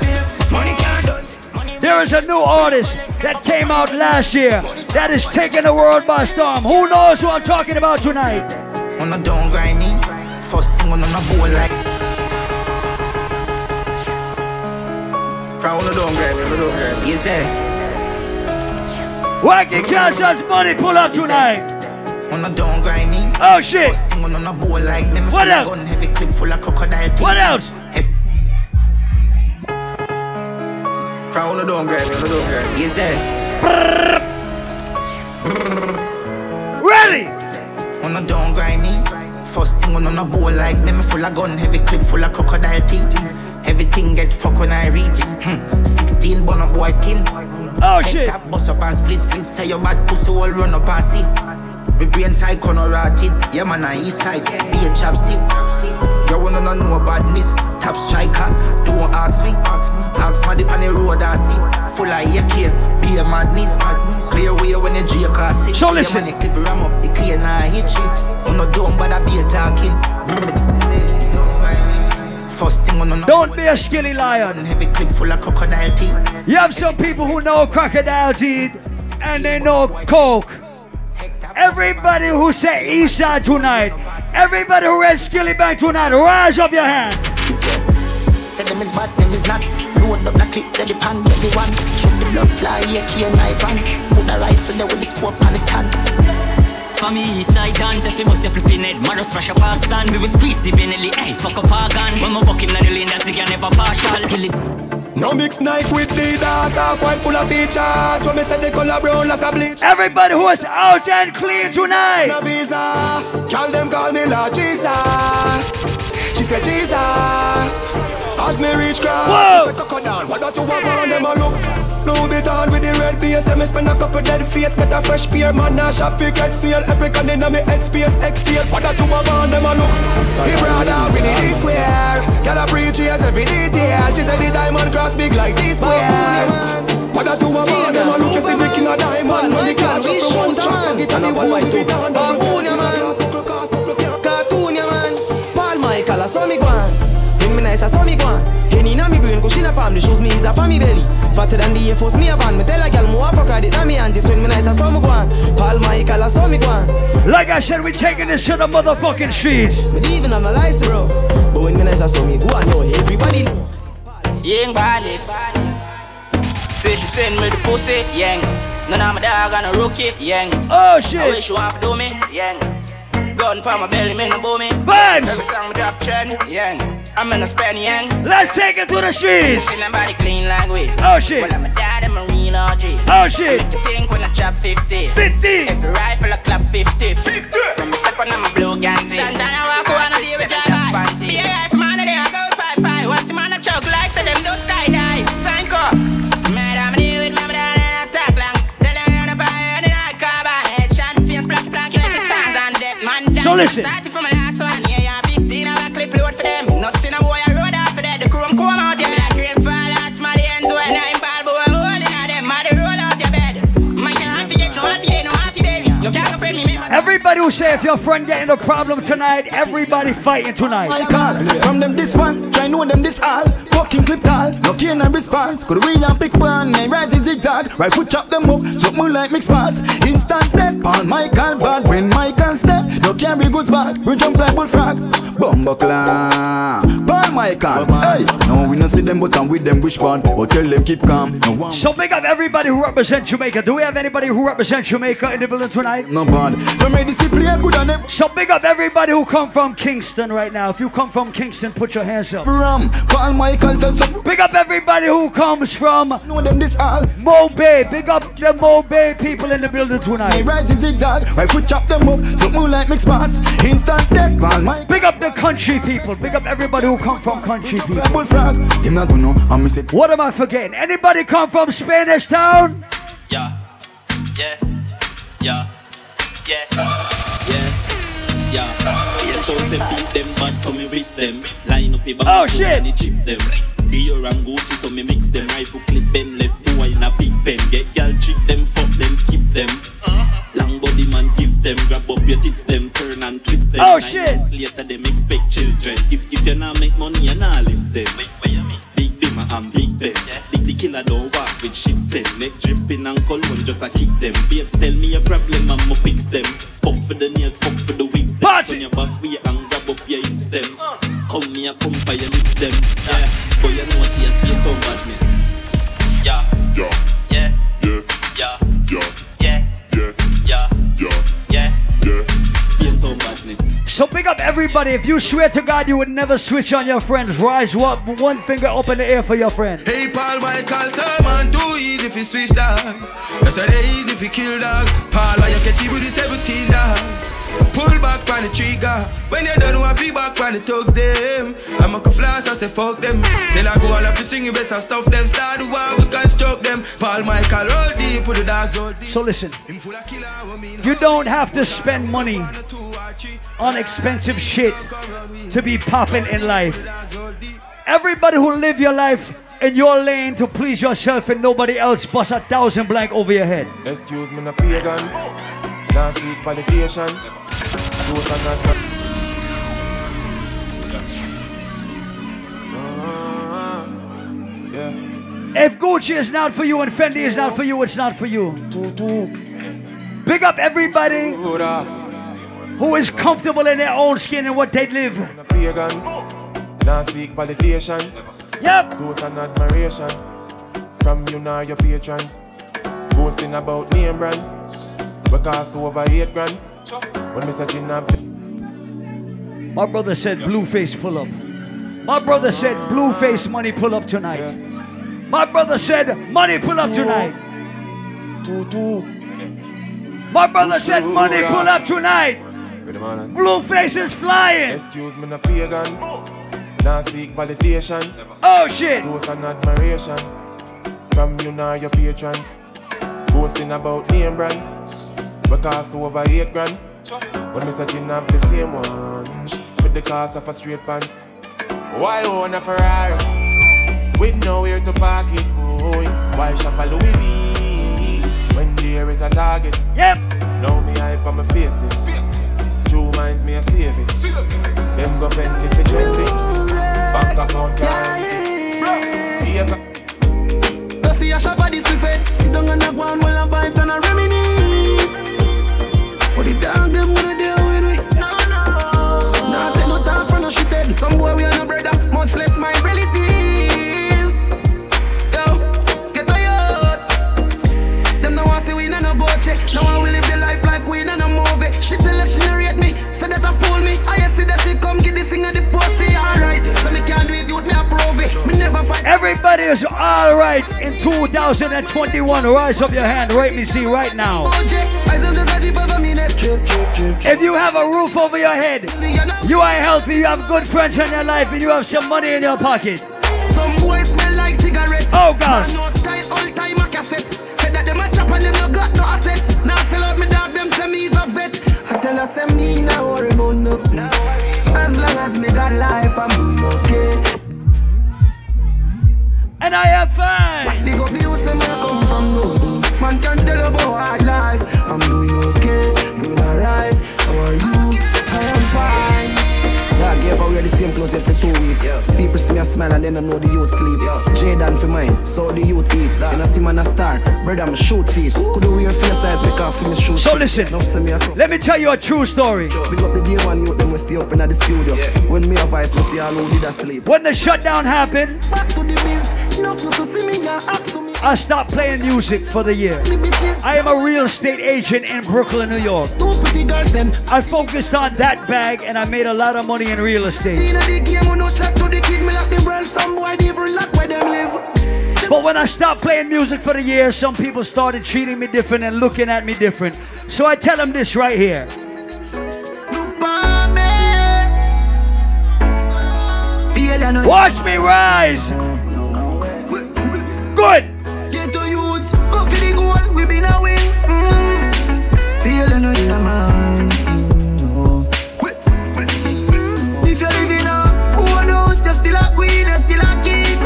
Money. There is a new artist that came out last year that is taking the world by storm. Who knows who I'm talking about tonight? On a don't grind me. First thing on a bowl like. From on a don't grind me, on don't grind me. Yes, sir. Wacky Cash money pull up tonight. On a don't grind me. Oh shit. First thing thing on a bowl like me. me What full else? gun, heavy clip full of crocodile. What else? From on don't grab me, on don't grab me. Yes, sir. Ready? On a don't grind me. First thing on a bowl like me, me full of gun, heavy clip full of crocodile teeth. Everything get fuck when I reach. Hmm. 16 bun up boy skin. Oh shit. Tap bust up and split split. Say your bad pussy all run up and see. Me brain side corner rotted. Yeah man, I east side. Be a chapstick. You wanna know no badness. Tap striker. Don't ask me. Ask dip on the road I see. Full of AK. Be a madness. Clear way when you drink a sit. So listen. Yeah, man, clip ram up. The clear now hit. I'm not dumb, but I be a talking. First thing on Don't be a skinny lion. Heavy clip full of crocodile teeth. You have some people who know crocodile teeth and they know coke. Everybody who say Eastside tonight, everybody who read Skillibeng tonight, rise up your hand. Say them is bad, them is not. Load up the clip, the pan, that the one. Shoot the blood fly, yeah, key and knife and put the rifle there with the scope on the stand. For me, east side dance, if you bust your flipping head, man, smash a park stand. We will squeeze the Benelli, hey, fuck up our gun. When we buck him, na the lane, that's the never partial. Kill him. No mix Nike with Adidas, half white full of features. When me say the color brown like a bleach. Everybody who is out and clean tonight. No visa, call them call me Lord Jesus. She said Jesus. As me reach cross, Whoa. me say. What that you want them a look? Louis Vuitton with the red base. And me spend a couple dead face. Get a fresh pair Man. A shop fi get sale. Epic and inna me head space Exhale What that you want on them a look? The brother with the D square. Got a preach ears every detail. She said the diamond cross big like D square. What that you want on them a look? You see the king of diamond When the catch up from one shot. Make it on the one Vuitton Babunia man. Cartoon ya man. Paul Michael I saw me gone Bring me nice I saw me gone Henny na me brain Cause she na palm The shoes me is a for me belly Fatter than the Air Force me a van Me tell a gal more fuck credit na me hand Just when me nice I saw me gone Paul Michael I saw me gone Like I said, we taking this to the motherfucking streets. Me even have my license bro But when me nice I saw me go on yo Everybody know Young Ballis. Say she send me the pussy, yang. None of my dog and a rookie, yang. Oh shit. I wish you want to do me, yang. Gun pa my belly, me no bow me. Vibes. Every song me drop trend, yang. I'm in a span, yang. Let's take it to the streets. See nobody clean like we. Oh shit. Well, I'm a dad and marine OG. Oh shit. I make you think when I chop 50. 50. Every rifle I clap 50. 50. From me step on I'm a blue Gansy. Santana So listen. Everybody who say if your friend getting a problem tonight, everybody fighting tonight. Michael, from them this one, try know them this all. Fucking clip tall, no cane and response. Could we and pick one, name rise is zigzag. Right foot chop them up, something like mix spots. Instant death, Paul Michael bad when Michael step. No carry goods back, we jump like bullfrog. Bumbo clan, Paul Michael. Hey, no we not see them but I'm with them wish one. But tell them keep calm. No So big up everybody who represents Jamaica. Do we have anybody who represents Jamaica in the building tonight? no bad. From me discipline good and never. So big up everybody who come from Kingston right now. If you come from Kingston, put your hands up. Ram, Paul Michael does some. Big up everybody who comes from Know them this all. Mo Bay. Big up the Mo Bay people in the building Name tonight. rise is zigzag. Right foot chop them up, something like mix spots. Instant death, Paul Michael. Big up the country people. Big up everybody who come from country people. Like bullfrog. Not gonna know. I'm say. What am I forgetting? Anybody come from Spanish Town? Yeah, yeah, yeah, yeah, yeah, yeah. Yeah, so them beat them bad, so me with them. Line up a bang Oh, shit. and chip them. Dior and Gucci, so me mix them. Rifle clip them, left boy in a big pen. Get gal If you swear to God you would never switch on your friends, rise up one finger up in the air for your friend. Hey Paul Michael, tell man too easy if you switch dogs. That's why they easy if you kill dog. Paul, you catch you with the 17 dogs. Pull back on the trigger. When you done, want be back on the thugs them. I'm a flash, I say fuck them. Tell I go all of you sing you best and stuff them. Start the war, we construct them. Paul Michael, roll deep, put the dogs deep. So listen, you don't have to spend money on expensive shit to be popping in life. Everybody who live your life in your lane to please yourself and nobody else bust a thousand blank over your head. Excuse me, no pagans. Now seek validation. Those are not. Ah, yeah. If Gucci is not for you and Fendi is not for you, it's not for you. Big up everybody who is comfortable in their own skin and what they live. Pagans. Now seek validation. Yep. Those are admiration. From you nor your patrons. Boasting about name brands. We cost over eight grand. When me searching up. My brother said Blueface pull up. My brother said Blueface money pull up tonight. My brother said money pull up tonight. My brother said money pull up tonight. Blueface is flying. Excuse me, no pagans. Now seek validation. Oh shit. Those and admiration. From you nor your patrons. Boasting about name brands. We cost over eight grand. But me searching have the same one. With the cost of a straight pants. Why own a Ferrari? With nowhere to park it, boy. Why shop a Louis V? When there is a target. Yep. Now me hype on my face it. Two minds me a save it. Them go fend if it's 20. Bank account carry. Don't see a shop for this buffet. Sit down and have one while I'm vibes and I reminisce. What the dog them with me? Everybody is all right in 2021. Rise up your hand. Rate me see right now. If you have a roof over your head, you are healthy, you have good friends in your life, and you have some money in your pocket. Some boys smell like cigarette. Oh God. Smile and then I know the youth sleep. Yeah. Jaden for mine, so the youth eat. And I see man a star, brother I'm shoot feet. Could do wear face size because for me shoot. So listen, let me tell you a true story. Big up the day one youth, them we stay up in the studio. When me a voice, we see all who did a sleep. When the shutdown happened, Back to the biz, enough no so see me and ask me. I stopped playing music for the year. I am a real estate agent in Brooklyn, New York. I focused on that bag and I made a lot of money in real estate. But when I stopped playing music for the year, some people started treating me different and looking at me different. So I tell them this right here. Watch me rise. Good. Feel no in a mind. no. If you're living old house, you're still a queen, you're still a king.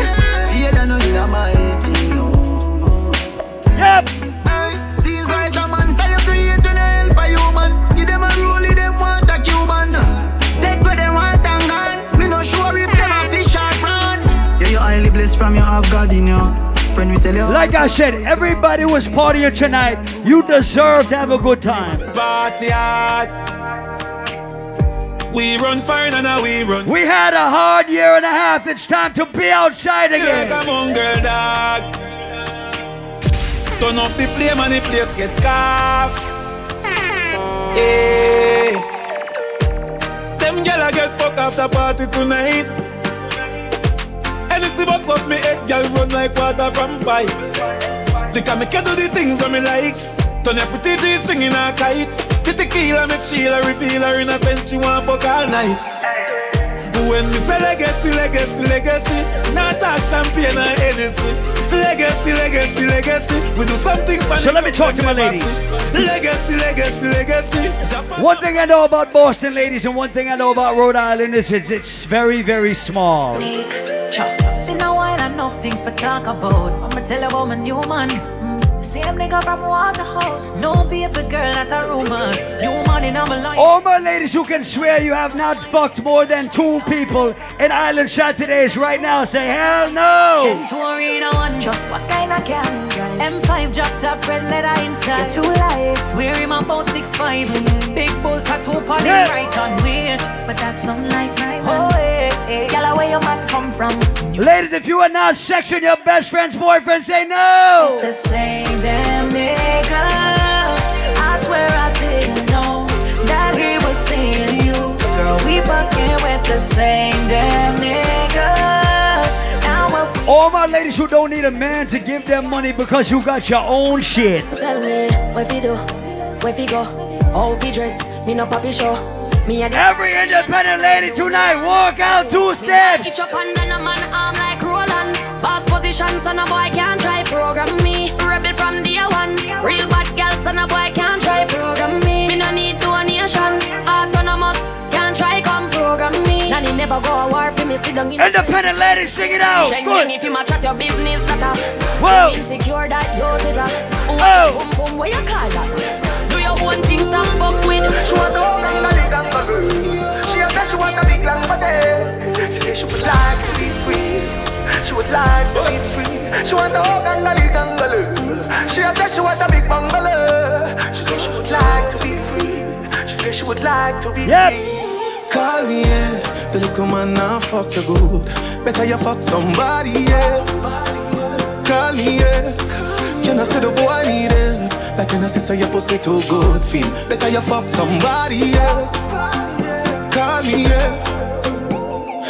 No in a mind. Yep. Seems like a man style creating a help a human. Give them a rule, them want a Cuban. Take what them want and gone. Me no sure if them a fish or prawn. Yeah, you highly blessed from your in you. Friend, we sell. Like I said, everybody was partying tonight. You deserve to have a good time. Party hard. We run fine and now we run. We had a hard year and a half. It's time to be outside again. Like a mongrel dog. Turn off the flame and the place get cough. Hey. Them girl I get fuck after party tonight. Anything but fuck me head, girl run like water from pipe. They can do the things that me like. Turn your pretty G string in a kite. The tequila make Sheila reveal her innocent. She want fuck all night. When me say legacy, legacy, legacy, not talk champagne or Hennessy. Legacy, legacy, legacy. We do something funny. So let me talk to my ladies. Legacy, legacy, legacy. One thing I know about Boston, ladies, and one thing I know about Rhode Island is it's, it's very, very small. Been a while, enough things for talk about. I'ma tell you about my new man. Same nigga from Waterhouse. No baby girl, that's a rumor. New man in my life. All my ladies who can swear you have not fucked more than two people in Island Saturdays right now, say hell no! Ten one truck, what kind of car? M5 drop top, red leather inside. You're too light, wear him about six five. Big bull tattoo on Yeah. right on way. But that's unlike my man. Oh, Eh, hey, hey. Yalla, where your man come from? Ladies, if you are not sexing your best friend's boyfriend, say no! The same damn nigga. I swear I didn't know that he was seeing you. Girl, we fucking with the same damn nigga. All my ladies who don't need a man to give them money because you got your own shit. Tell me, where fi do, where fi go, how fi dress, me no papi show. Me Every independent lady tonight, walk out two steps. Kitch up under a man arm like Roland. Boss position, son a boy can't try program me. Rebel from day one. Real bad girl, son a boy can't try program me. Me no need donation. Autonomous, can't try come program me. Nanny never go a war for me, sit down in Independent ladies, sing it out. Sheng Good. If you match at your business, that a Whoa. You insecure that you is Oh. Boom boom, where you call that? Do your own thing, stop fuck She want to hold on the gangbang She a say she want a big long body She say she would like to be free She would like to be free She want to hold on the gangbang She a say she want a big bungalow She say she would like to be free She say she would like to be free Call me, yeah. The little man fuck you good. Better you fuck somebody else. Call me, yeah. Can I say the boy need help? Like can I say your pussy too good feel? Better you fuck somebody else. Call me, yeah.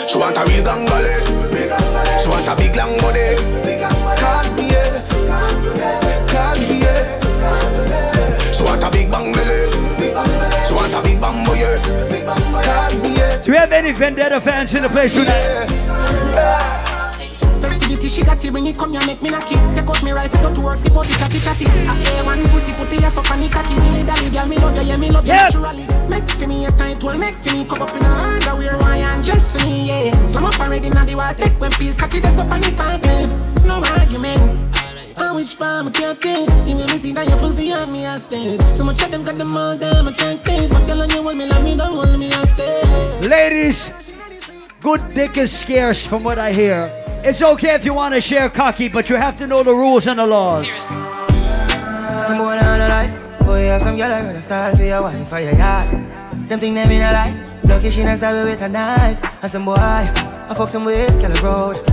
She want a real gangale. She want a big long body. Call me, yeah. Call me, yeah. She want a big bang belly. She want a big bambo, yeah. Call me, yeah. Do we have any Vendetta fans in the place tonight? Festivity, she got it, bring it, come here, make me knock it. Take out me rifle, go to work, skip out the chatty chatty. I A one pussy, put the ass up on the cocky. Dilly dally, girl, me love you, yeah, me love you naturally. Make for me a tight one, make for me come up in a underwear, why and dress for me, yeah. Slam up already, now the water, take one piece, catch it, that's up on the five. No argument. I which palm I can't take You will see that your pussy on me I stay So much of them got them all damn I can't take But girl on you hold me like me don't hold me I stay Ladies, good dick is scarce from what I hear. It's okay if you want to share cocky, but you have to know the rules and the laws. Some boy the life. Boy, have some a style for your wife or your yard. Them think them in a lie. Lucky she not stab with a knife. And some boy, I fuck some ways, road.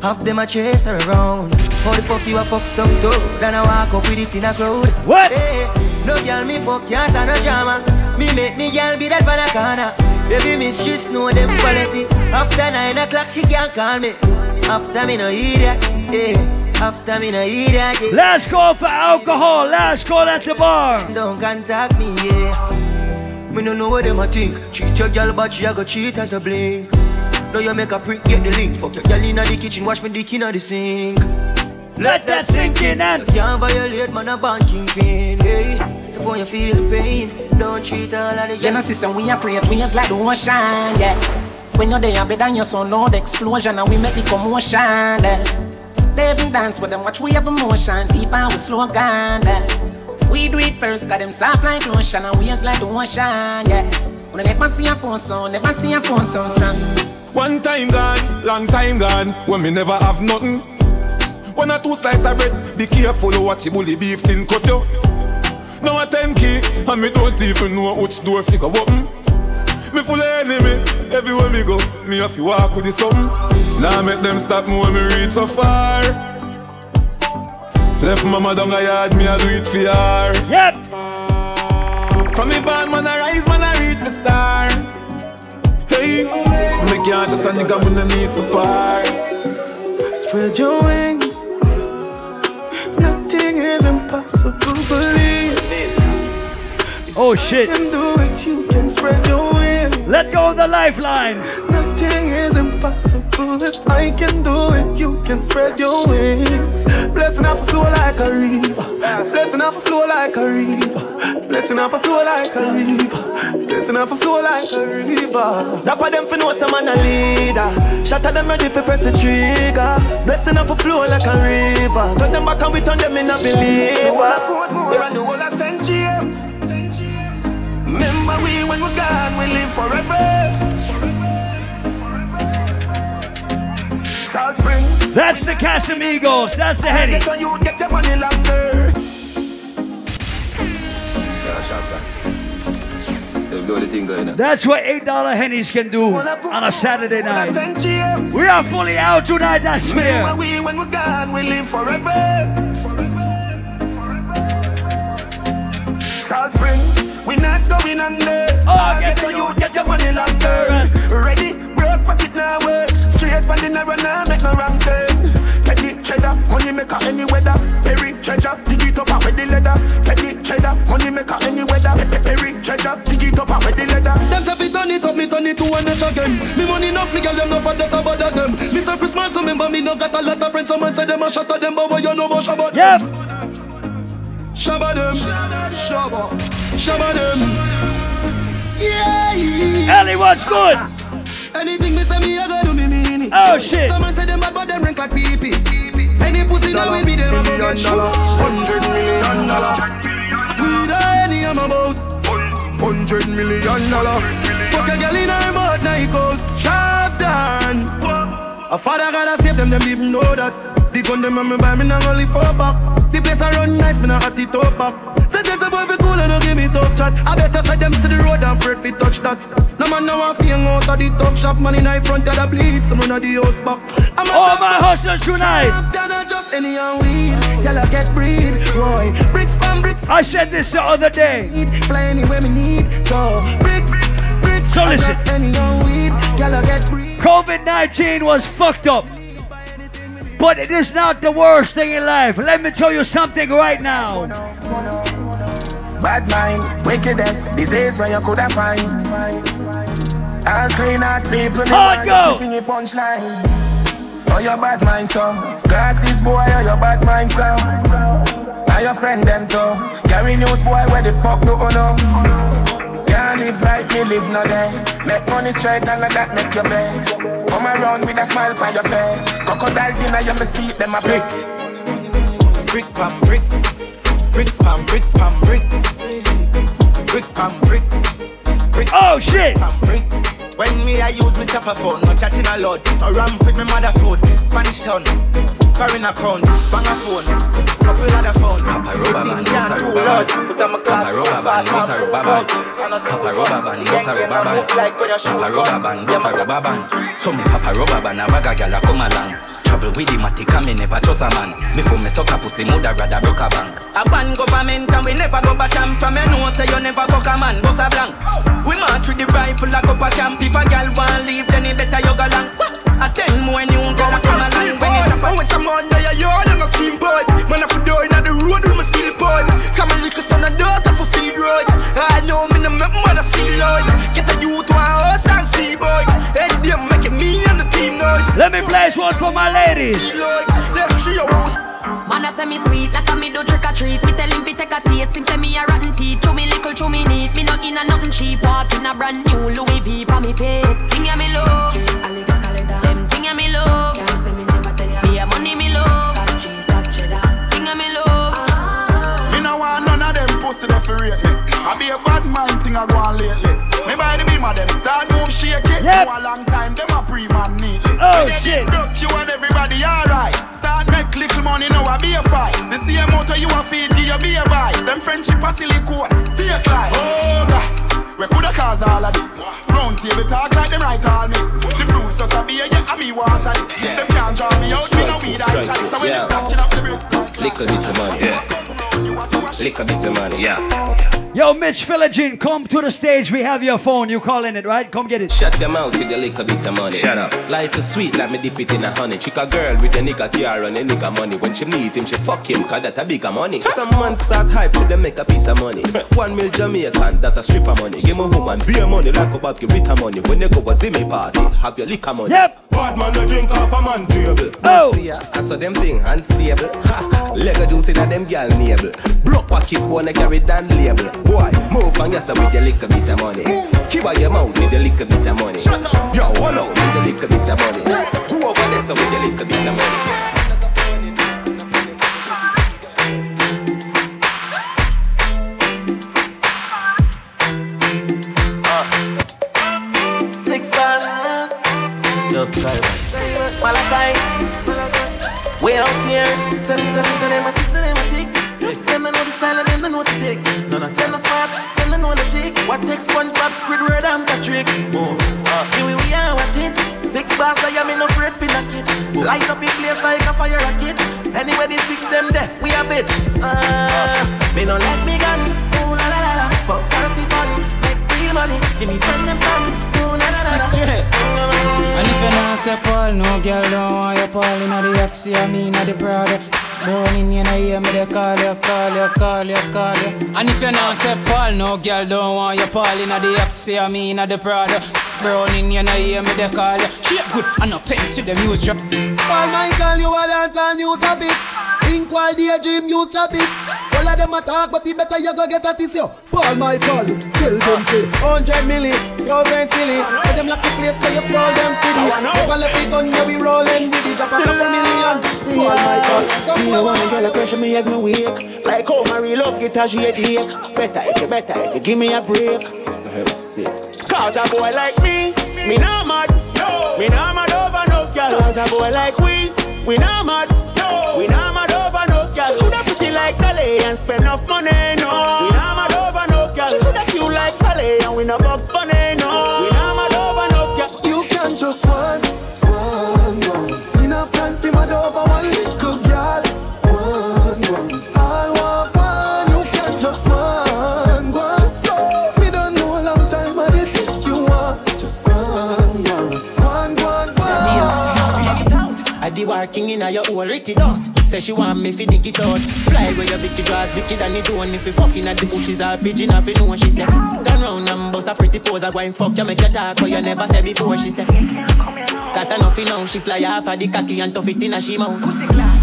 Half them a chase her around. How the fuck you a fuck some toad? Then I walk up with it in a crowd. What? Hey, no girl me fuck, can't stand no drama. Me make me girl be that a corner. Baby miss, she know them policy. After nine o'clock, she can't call me. After me no idiot, yeah. After me no idiot, yeah. Last call for alcohol. Last call at the bar. Don't contact me, yeah. Me no know what them a think. Cheat your girl, but she a go cheat as a blink. Now you make a prick, get the link. Fuck your girl inna the kitchen, wash me dick inna the sink. Let that sink in and can't violate man a banking pain, hey. So for you feel the pain, don't treat all of the You know, sister, we are create waves like the ocean, yeah. When you're there, better your no the explosion, and we make the commotion, yeah. They even dance with them, watch we have emotion, deep and we slow down, yeah. We do it first, got them soft like lotion, and waves like the ocean, yeah. When I never see a phone sound, never see a phone sound strong. One time gone, long time gone, when me never have nothing. One or two slices of bread, be careful what you bully beef tin cut you. Now a 10 key, and me don't even know which door figure open. Me full of enemy, everywhere me go, me have to walk with the something. Now make them stop me when me reach so far. Left mama down a yard, me a do it for her. Yep. From me born, man, I rise, man, I reach me star. leave. Me can't just a nigga when I need for part. Spread your wings. Nothing is impossible, believe. Oh shit. You can do it, you can spread your wings. Let go of the lifeline. Nothing is impossible. If I can do it, you can spread your wings. Blessing off a flow like a river. Blessing off a flow like a river. Blessing off a flow like a river. Blessing off a flow like a river. That for them for know some man a leader. Shot at them ready for press the trigger. Blessing off a flow like a river. Turn them back and we turn them in a believer. Remember we when we're gone, we live forever. Salt Spring. That's the Casamigos. That's the Henny. Get on you, get your money longer. Yeah, shotgun. They'll do the thing going on. That's what $8 Hennies can do on a Saturday night. We are fully out tonight, I Remember swear. we when we're gone, we live forever. Salt Spring, we not going under. Oh, get on you, get your money longer. Ready, broke pocket now, work. Straight from the narrow now, make no wrong turn. Get the cheddar, money maker any weather. Perry treasure, dig it up and with the leather. Get the cheddar, money maker any weather. Perry treasure, dig it up and with the leather. Them say fi turn it up, me turn it to a notch again. Me money enough, me girl them no for that about them. Me say Christmas, remember me no got a lot of friends. Someone say them a shot at them, but what you know about Shabba? Shabba them, Shabba, Shabba them. Yeah. Ellie, what's good? Anything me say me, I gotta do me mean. Oh, shit. Someone say them bad, but them rank like pee pee. Any pussy now with me, them a go get shot. Hundred million dollar. We the any I'm about. Hundred million dollar. Fuck a girl in her mouth, now he goes sharp down. A father gotta save them, them even know that. The gun them on me buy me now only four back. The place I run nice, me now hot it up back. Say there's a boy fi cool and no give me tough chat. I better say them see the road and afraid fi touch that. No man now a fing out of the talk shop, man in front of the bleed, some run of the house back. I'm a All my up, hustlers tonight. sharp down and just any weed. Y'all get breed, Roy. Bricks from bricks. I said this the other day. Fly anywhere me need, go. Bricks, bricks. So listen. Any and weed. Y'all get breed. COVID 19 was fucked up. But it is not the worst thing in life. Let me tell you something right now. Bad mind, wickedness, disease where you coulda find. All clean out people, Hard go. just a punchline. Oh, your bad mind, so Glasses, boy, oh, your bad mind, so Now your friend, them, too Carry news, boy, where the fuck do you know? Can't live like me, live no day Make money straight and let that make you vex Come around with a smile on your face Crocodile dinner, you me see them a brick Brick pam brick, brick pam brick pam brick, brick pam brick, brick. Oh shit! Pam brick. When me I use me chopper phone, no chatting a lot. No ram with me mother food, Spanish town, foreign account, bang a phone, couple other phone. Papa rubber band, can bossa too loud, but I'm a Papa go fast band, bossa and move rubber band. A Papa rubber band, bossa gang, rubber band. like where you shoot Papa rubber band, bossa man. rubber band. So me papa rubber band, a bag gyal a come along. Travel with the matic and me never trust a man. Before me suck a pussy, mother rather broke a bank. A ban government and we never go back camp. From you know say you never fuck a man, bust a blank. We march with the rifle like up a camp. If a gal want leave then it better you go long A ten more new girl a come along When it I went to Monday, a yard and a steam pipe. Man, I for door in the road with my steel pipe. Come and lick a son and daughter for feed right. I know me no make mother see life. Get a youth to a house and see boy. And them making me and the team noise. Let me place one for my ladies. Them she a house. Man a say me sweet like a me do trick or treat. Me tell him fi take a taste. Him say me a rotten teeth. Chew me little, chew me neat. Me not in a nothing cheap. Walk in a brand new Louis V pa me feet. Thing ya me love. Pussy that fi rate me. I be a bad mind thing I go on lately. Me buy the beam of them start move shake it. Yep. For a long time them a pre man neatly. Oh, when you shit. get broke you and everybody alright. Start make little money now I be a fight. The same motor you a feed give you be a buy. Them friendship a silicone fake life. Oh God. We coulda cause all of this. Round table talk like them right all mates. The fruits just a beer, yeah, and me water this. Them can't draw me out, me no weed and chalice. So when they Yeah. stacking up the bricks like Little bit of money, yeah. Little bit of money, yeah. Yo, Mitch Philogene, come to the stage. We have your phone. You calling it, right? Come get it. Shut your mouth with a little bit of money. Shut up. Life is sweet, let me dip it in a honey. Chick a girl with a nigga tiara and a nigga money. When she meet him, she fuck him, cause that a bigger money. Some man start hype to them make a piece of money. [laughs] One mil Jamaican, that a stripper money. Give me a woman beer money like a bag with her money. When you go a Zimmy party, have your liquor money. Yep. Bad man no drink off a man table. Oh. See ya, I saw them thing unstable. Ha, Lego juice in a them gal navel. Block pocket wanna carry down label. Boy, move on yourself with your little bit of money. Keep out your mouth with your little bit of money. Shut up. Yo, hold out with your little bit of money. Go over there so with your little bit of money. Yo, Sky. Malachi. Way out here. Send, send, send them a six, send them a ticks. Them they know the style of them, they know the ticks. Them the smart, them they know the ticks. What takes SpongeBob, Squidward, and Patrick? Oh, here we, we are watching. Six bars, I am in afraid for knock it. Light up in place like a fire rocket. Anyway, the six them there, we have it. Uh, me no let me gun. Ooh la la la la. Fuck healthy fun. Make real money. Give me friend them some. Six straight. And if you not say Paul, no girl don't want you Paul inna the Oxy, I mean the. Born in you know hear me they call you, call you, call you, call you. And if you not say Paul, no girl don't want you Paul inna the Oxy, I mean the Prada. Brown in you know hear me they call you. Shape good and no pens to them use drop. Paul Michael, you a dance and you a bit. Think while daydream, you a bit. All of them a talk, but it better you go get a this yo. Paul Michael, tell them say, hundred milli, yours ain't silly. So them like the place where you stole them city. Never left it on you, we rolling with it. Drop a couple million. Paul Michael, Me no want a girl to pressure me as me wake Like how my real love she a ache Better if you better if you give me a break Cause a boy like me, me not mad no. Me not mad over no girl Cause a boy like we, we not mad no. We not pretty like Calais and spend enough money no. We not mad over no girl Coulda cute like Calais and we no box bunny no. We not mad over no girl You can just one, one, one. Enough time for mad over one little girl. One, one. I'll walk one. You can just one, one. Me don't know a long time, but it is you want. Just one, one. One, one, one. I the working in a your old Ricky down. Say she want me fi dig it out. Fly where your Vicky draws, Vicky than do. And if you fucking at the bushes or pigeon off, you know she said. Turn round and bust a pretty pose. I go and fuck you, make you talk, but you never said before. She said. Got enough now, she fly off of the cocky and tough it in a she mouth. Pretty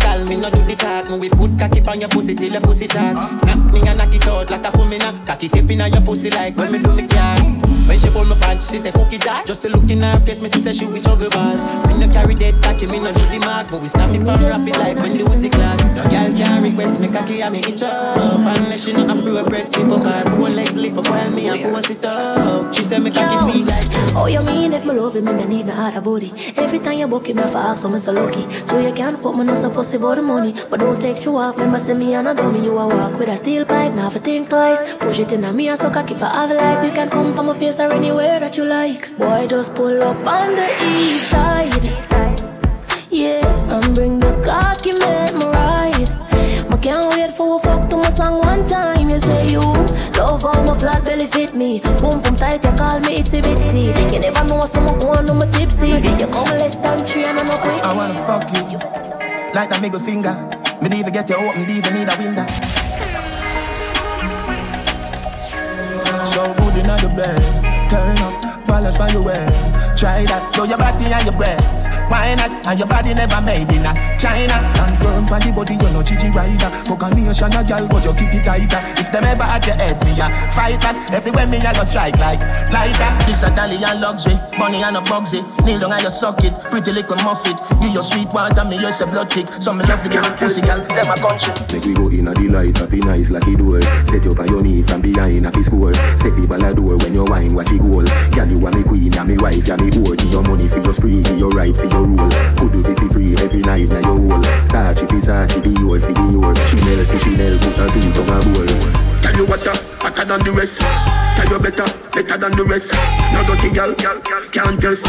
call me, no do the talk. Me we put cocky on your pussy till your pussy talk. Knock me and knock it out like a kumina. Cocky tip in on your pussy like when me do me class. When she pull my pants, she say cookie jar. Just to look in her face, me she say she with juggle bars. Me no carry that cocky, me no do the mark, but we stop it and rap it like when the pussy clad. No girl can request me cocky and me itch up. Unless she know I'm a bread free for car. One legs lift up while me and force it up. She say me cocky sweet like. Oh, you mean if me love him, me I need no other body. Every time you book him, I ask, so me so lucky. So you can't fuck me, no so fussy about the money. But don't take you off, remember say me and a dummy. You a walk with a steel pipe, now think twice. Push it in a me and so cocky for have life. You can come from my face or anywhere that you like. Boy, just pull up on the east side. Yeah, and bring the cocky, make me ride. I can't wait for a fuck to my song one time. You say you love how my flat belly fit me. Boom boom tight, you call me itsy bitsy. You never know someone go on, I'm tipsy. You come less than three and I'm not quick. I wanna fuck you like that middle finger. Me to get you open, these need a window. So good in the bed, turn up, balance by your way. Try that, show your body and your breasts. Why not? And your body never made in a China. Stand firm on the body, you know Gigi rider. Fuck a nation, a girl, but you keep it tighter. If them ever at your head, me a fight that. Everywhere me a go strike like lighter. This a dolly and luxury, money and a bugsy. Kneel down and you suck it, pretty little muffet. Give your sweet water, me use a blood tick. So me love the girl pussy, girl, them a country. Make we go in a delight, happy nice like it door. Set you on your knee from behind a fi score. Set people a door when you wine, watch it goal. Girl, you a me queen, and me wife, ya me whore. Give your money for your spree, give your right for your rule. Could do be fi free every night na your hole. Sachi fi Sachi, be your fi be your. Chanel fi Chanel, put a two tongue a bowl. Tell you what, uh, hotter than the rest. Tell you better, better than the rest. No dirty girl, can't test.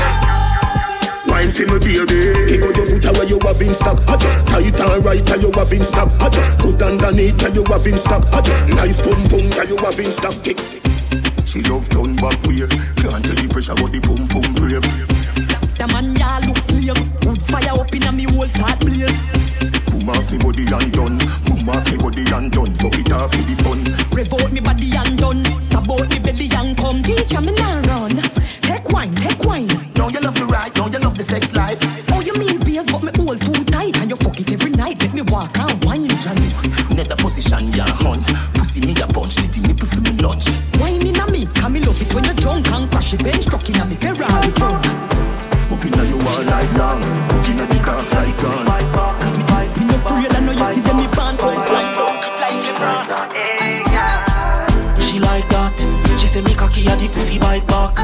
Wine for me baby. Kick out your foot away you have in stock. I just tight and right and you have in stock. I just good underneath and you have in stock. I just nice pum pum and you have in stock. Kick. She love turn back way. Can't tell the pressure but the pum pum brave. The man ya look slave. Wood fire up in a me whole start blaze. Boom off me body and done. Boom off me body and done. Buck it off for the fun. Rev out me body and done. Stab out me belly and come. Teacher me now run. Take wine, take wine. Now you love the ride. Now you love the sex life. Oh you mean beers but me hold too tight and you fuck it every night. Make me walk and wine. Johnny, nether position ya hunt. Pussy me a punch. Titty nipple for me lunch. Drunk and crash it bench truck in a me Ferrari front. Up inna you all night long. Fucking at the dark like gun. Me no afraid I know you see them me band come slide down it like LeBron. She like that. She say me cocky and the pussy bite back.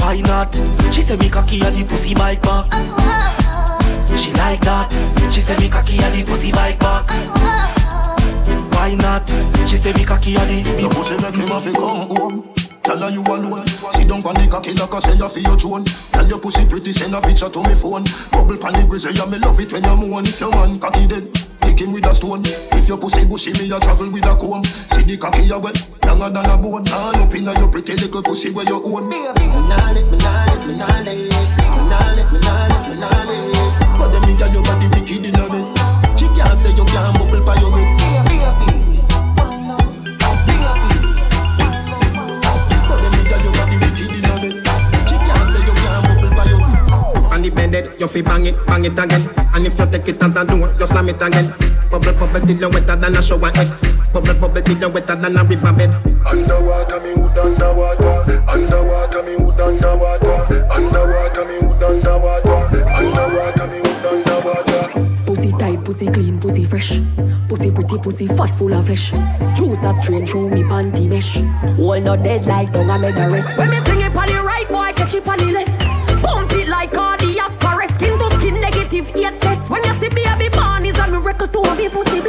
Why not? She say me cocky and the pussy bite back. She like that. She say me cocky and the pussy bite back. Why not? She say me cocky and the Your pussy make him have to come home. Tell her you alone. Sit down pon the cocky like I say you for your drone. Tell your pussy pretty, send a picture to me phone. Bubble pon the grizzly, yeah me love it when you moan. If your man cocky dead, kick him with a stone. If your pussy bushy, me a travel with a comb. See the cocky you wet, younger than a bone. All up inna your pretty little pussy where you own. Me nah lift, me nah lift, me nah lift Me nah lift, me nah lift, me nah lift But them me girl your body wicked inna bed. She can't say you can't bubble pa your head. Head. On the bed, you fi bang it, bang it again. And if you take it as a door, you slam it again. Bubble, bubble till you wetter than a shower head. Bubble, bubble till you wetter than a river bed. Underwater, me wood underwater. Underwater, me wood underwater. Underwater, me wood underwater. Underwater, me wood underwater. Pussy tight, pussy clean, pussy fresh. Pussy pretty, pussy fat, full of flesh. Juice a strain through me panty mesh. All not dead like dung, I made the rest. When me fling it on the right, boy, catch it on the left. Pump it like cardiac is a miracle to a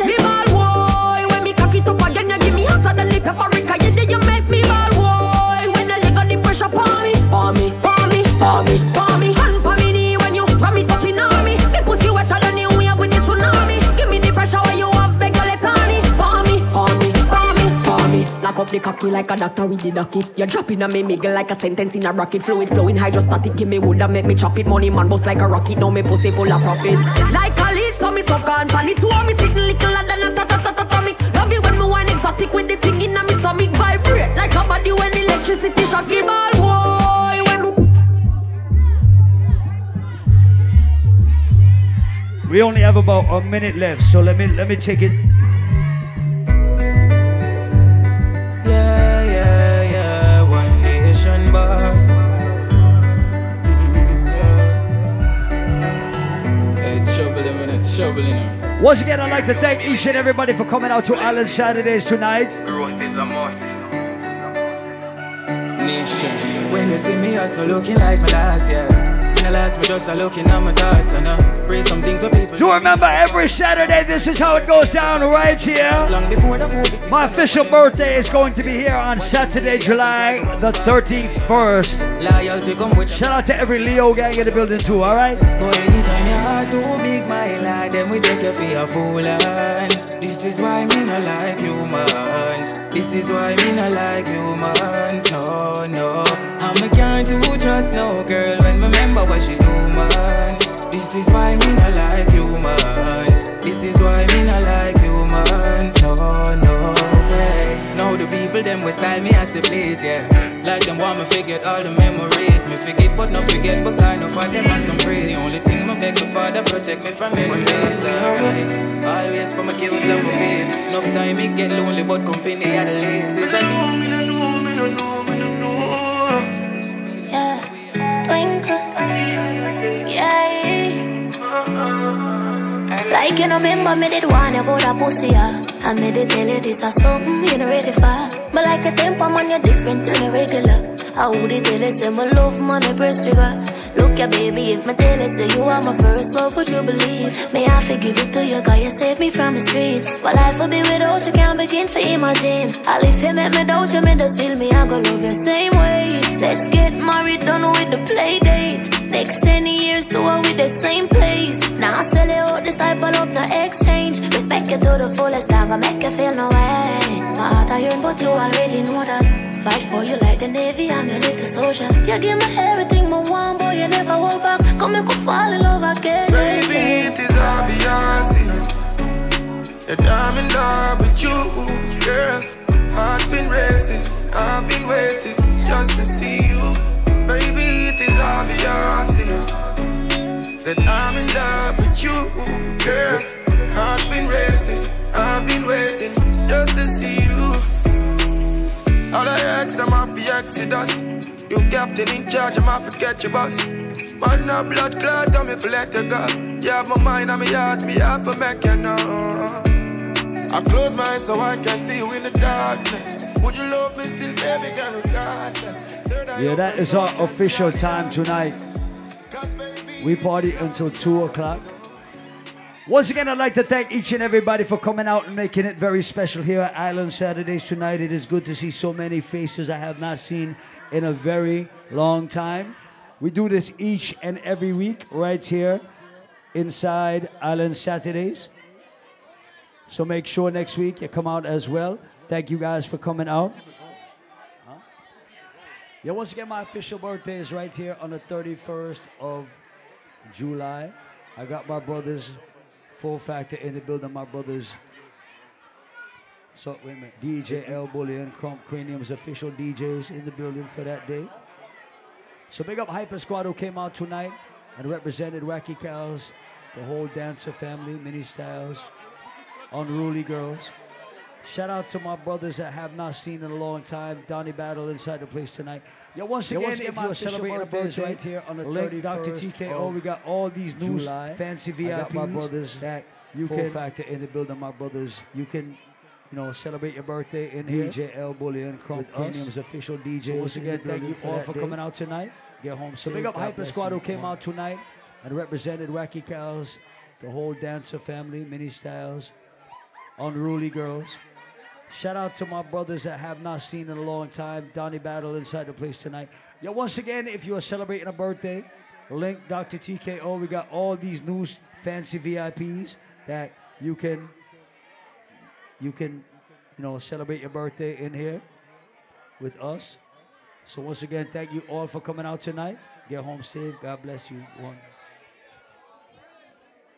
up the cocky like a doctor with the ducky. You drop in a me miggle like a sentence in a rocket. Fluid flowing hydrostatic. Give me wood and make me chop it. Money man bust like a rocket. Now me pussy full of profit. Like a leech, so me suck on pan it. Two me sitting little than a ta ta ta ta atomic. Love you when me wine exotic with the thing in a me stomach. Vibrate like a body when electricity shock the ball. Boy, We only have about a minute left, so let me let me take it. Once again, I'd like to thank each and everybody for coming out to Island Saturdays tonight. Nation. When you see me, also looking like my last year. In the just a looking at my thoughts and uh, pray some things so people. Do remember every Saturday, this is how it goes down right here. My official birthday is going to be here on Saturday, July the 31st. Shout out to every Leo gang in the building too, alright? Boy, anytime your heart too big, my lad, then we take you for a fool and This is why me not like humans. This is why me not like humans. No, no. Me can't do trust no girl when me remember what she do, man. This is why me not like humans. This is why me not like humans. No, no way. Now the people them will style me as they please, yeah. Like them want me forget all the memories. Me forget but not forget, but kind of for them as some praise. The only thing me beg my father protect me from enemies. alright. Always for my kills and my bees. Enough time it get lonely, but company at the least. It's a Yeah, Like you know, remember me did one about a pussy, yeah. I made it tell you this is something you not ready for. But like a temper man, you're different than a regular. I would tell you say my love a breast trigger. Look ya baby, if my you say you are my first love, would you believe? May I forgive it to you, cause you saved me from the streets. But life will be without you, can't begin to imagine. All if you make me doubt you, me just feel me, I go love you same way. Let's get married, done with the play dates. Next 10 years to her with the same place. Now I sell you out this type of love, no exchange. Respect you to the fullest, I'm gonna make you feel no way. My heart I yearn, but you already know that. Fight for you like the Navy, I'm your little soldier. You give me everything, my one boy, you never hold back. Come make me fall in love again. Baby, it is obvious, that I'm in love with you, girl. Heart's been racing, I've been waiting just to see you. Baby, it is obvious, that I'm in love with you, girl. Heart's been racing, I've been waiting just to see you. All I ask them off the exodus. You captain in charge, I'm off to catch your bus. Man, no blood clot, me if let you go. You have my mind my heart, me have to make you know. I close my eyes so I can see you in the darkness. Would you love me still, baby, girl, regardless? Yeah, that is our official time tonight. We party until 2 o'clock. Once again, I'd like to thank each and everybody for coming out and making it very special here at Island Saturdays tonight. It is good to see so many faces I have not seen in a very long time. We do this each and every week right here inside Island Saturdays. So make sure next week you come out as well. Thank you guys for coming out. Yeah, once again, my official birthday is right here on the 31st of July. I got my brothers, Full Factor in the building. My brothers, so wait a minute, DJ L Bully and Crump Cranium's official DJs in the building for that day. So big up Hyper Squad who came out tonight and represented Wacky Cows, the whole dancer family, Mini Styles, Unruly Girls. Shout out to my brothers that have not seen in a long time. Donnie Battle inside the place tonight. Yeah, once Yeah, again, once again, if you're celebrating a birthday birthday right here on the link Dr. 31st TKO. of We got all these new July. fancy VIPs. my brothers that you can Factor in the building. My brothers, you can. You know, celebrate your birthday in here. DJ L Bully and Crump with us. Official DJ. So once again, thank you all that for coming out tonight. Get home safe. So big up Hyper Squad who came out tonight and represented Wacky Cows, the whole dancer family, Mini Styles, Unruly Girls. Shout out to my brothers that have not seen in a long time. Donnie Battle inside the place tonight. Yeah, once again, if you are celebrating a birthday, link Dr. TKO. We got all these new fancy VIPs that you can you can you know celebrate your birthday in here with us. So once again, thank you all for coming out tonight. Get home safe. God bless you. One.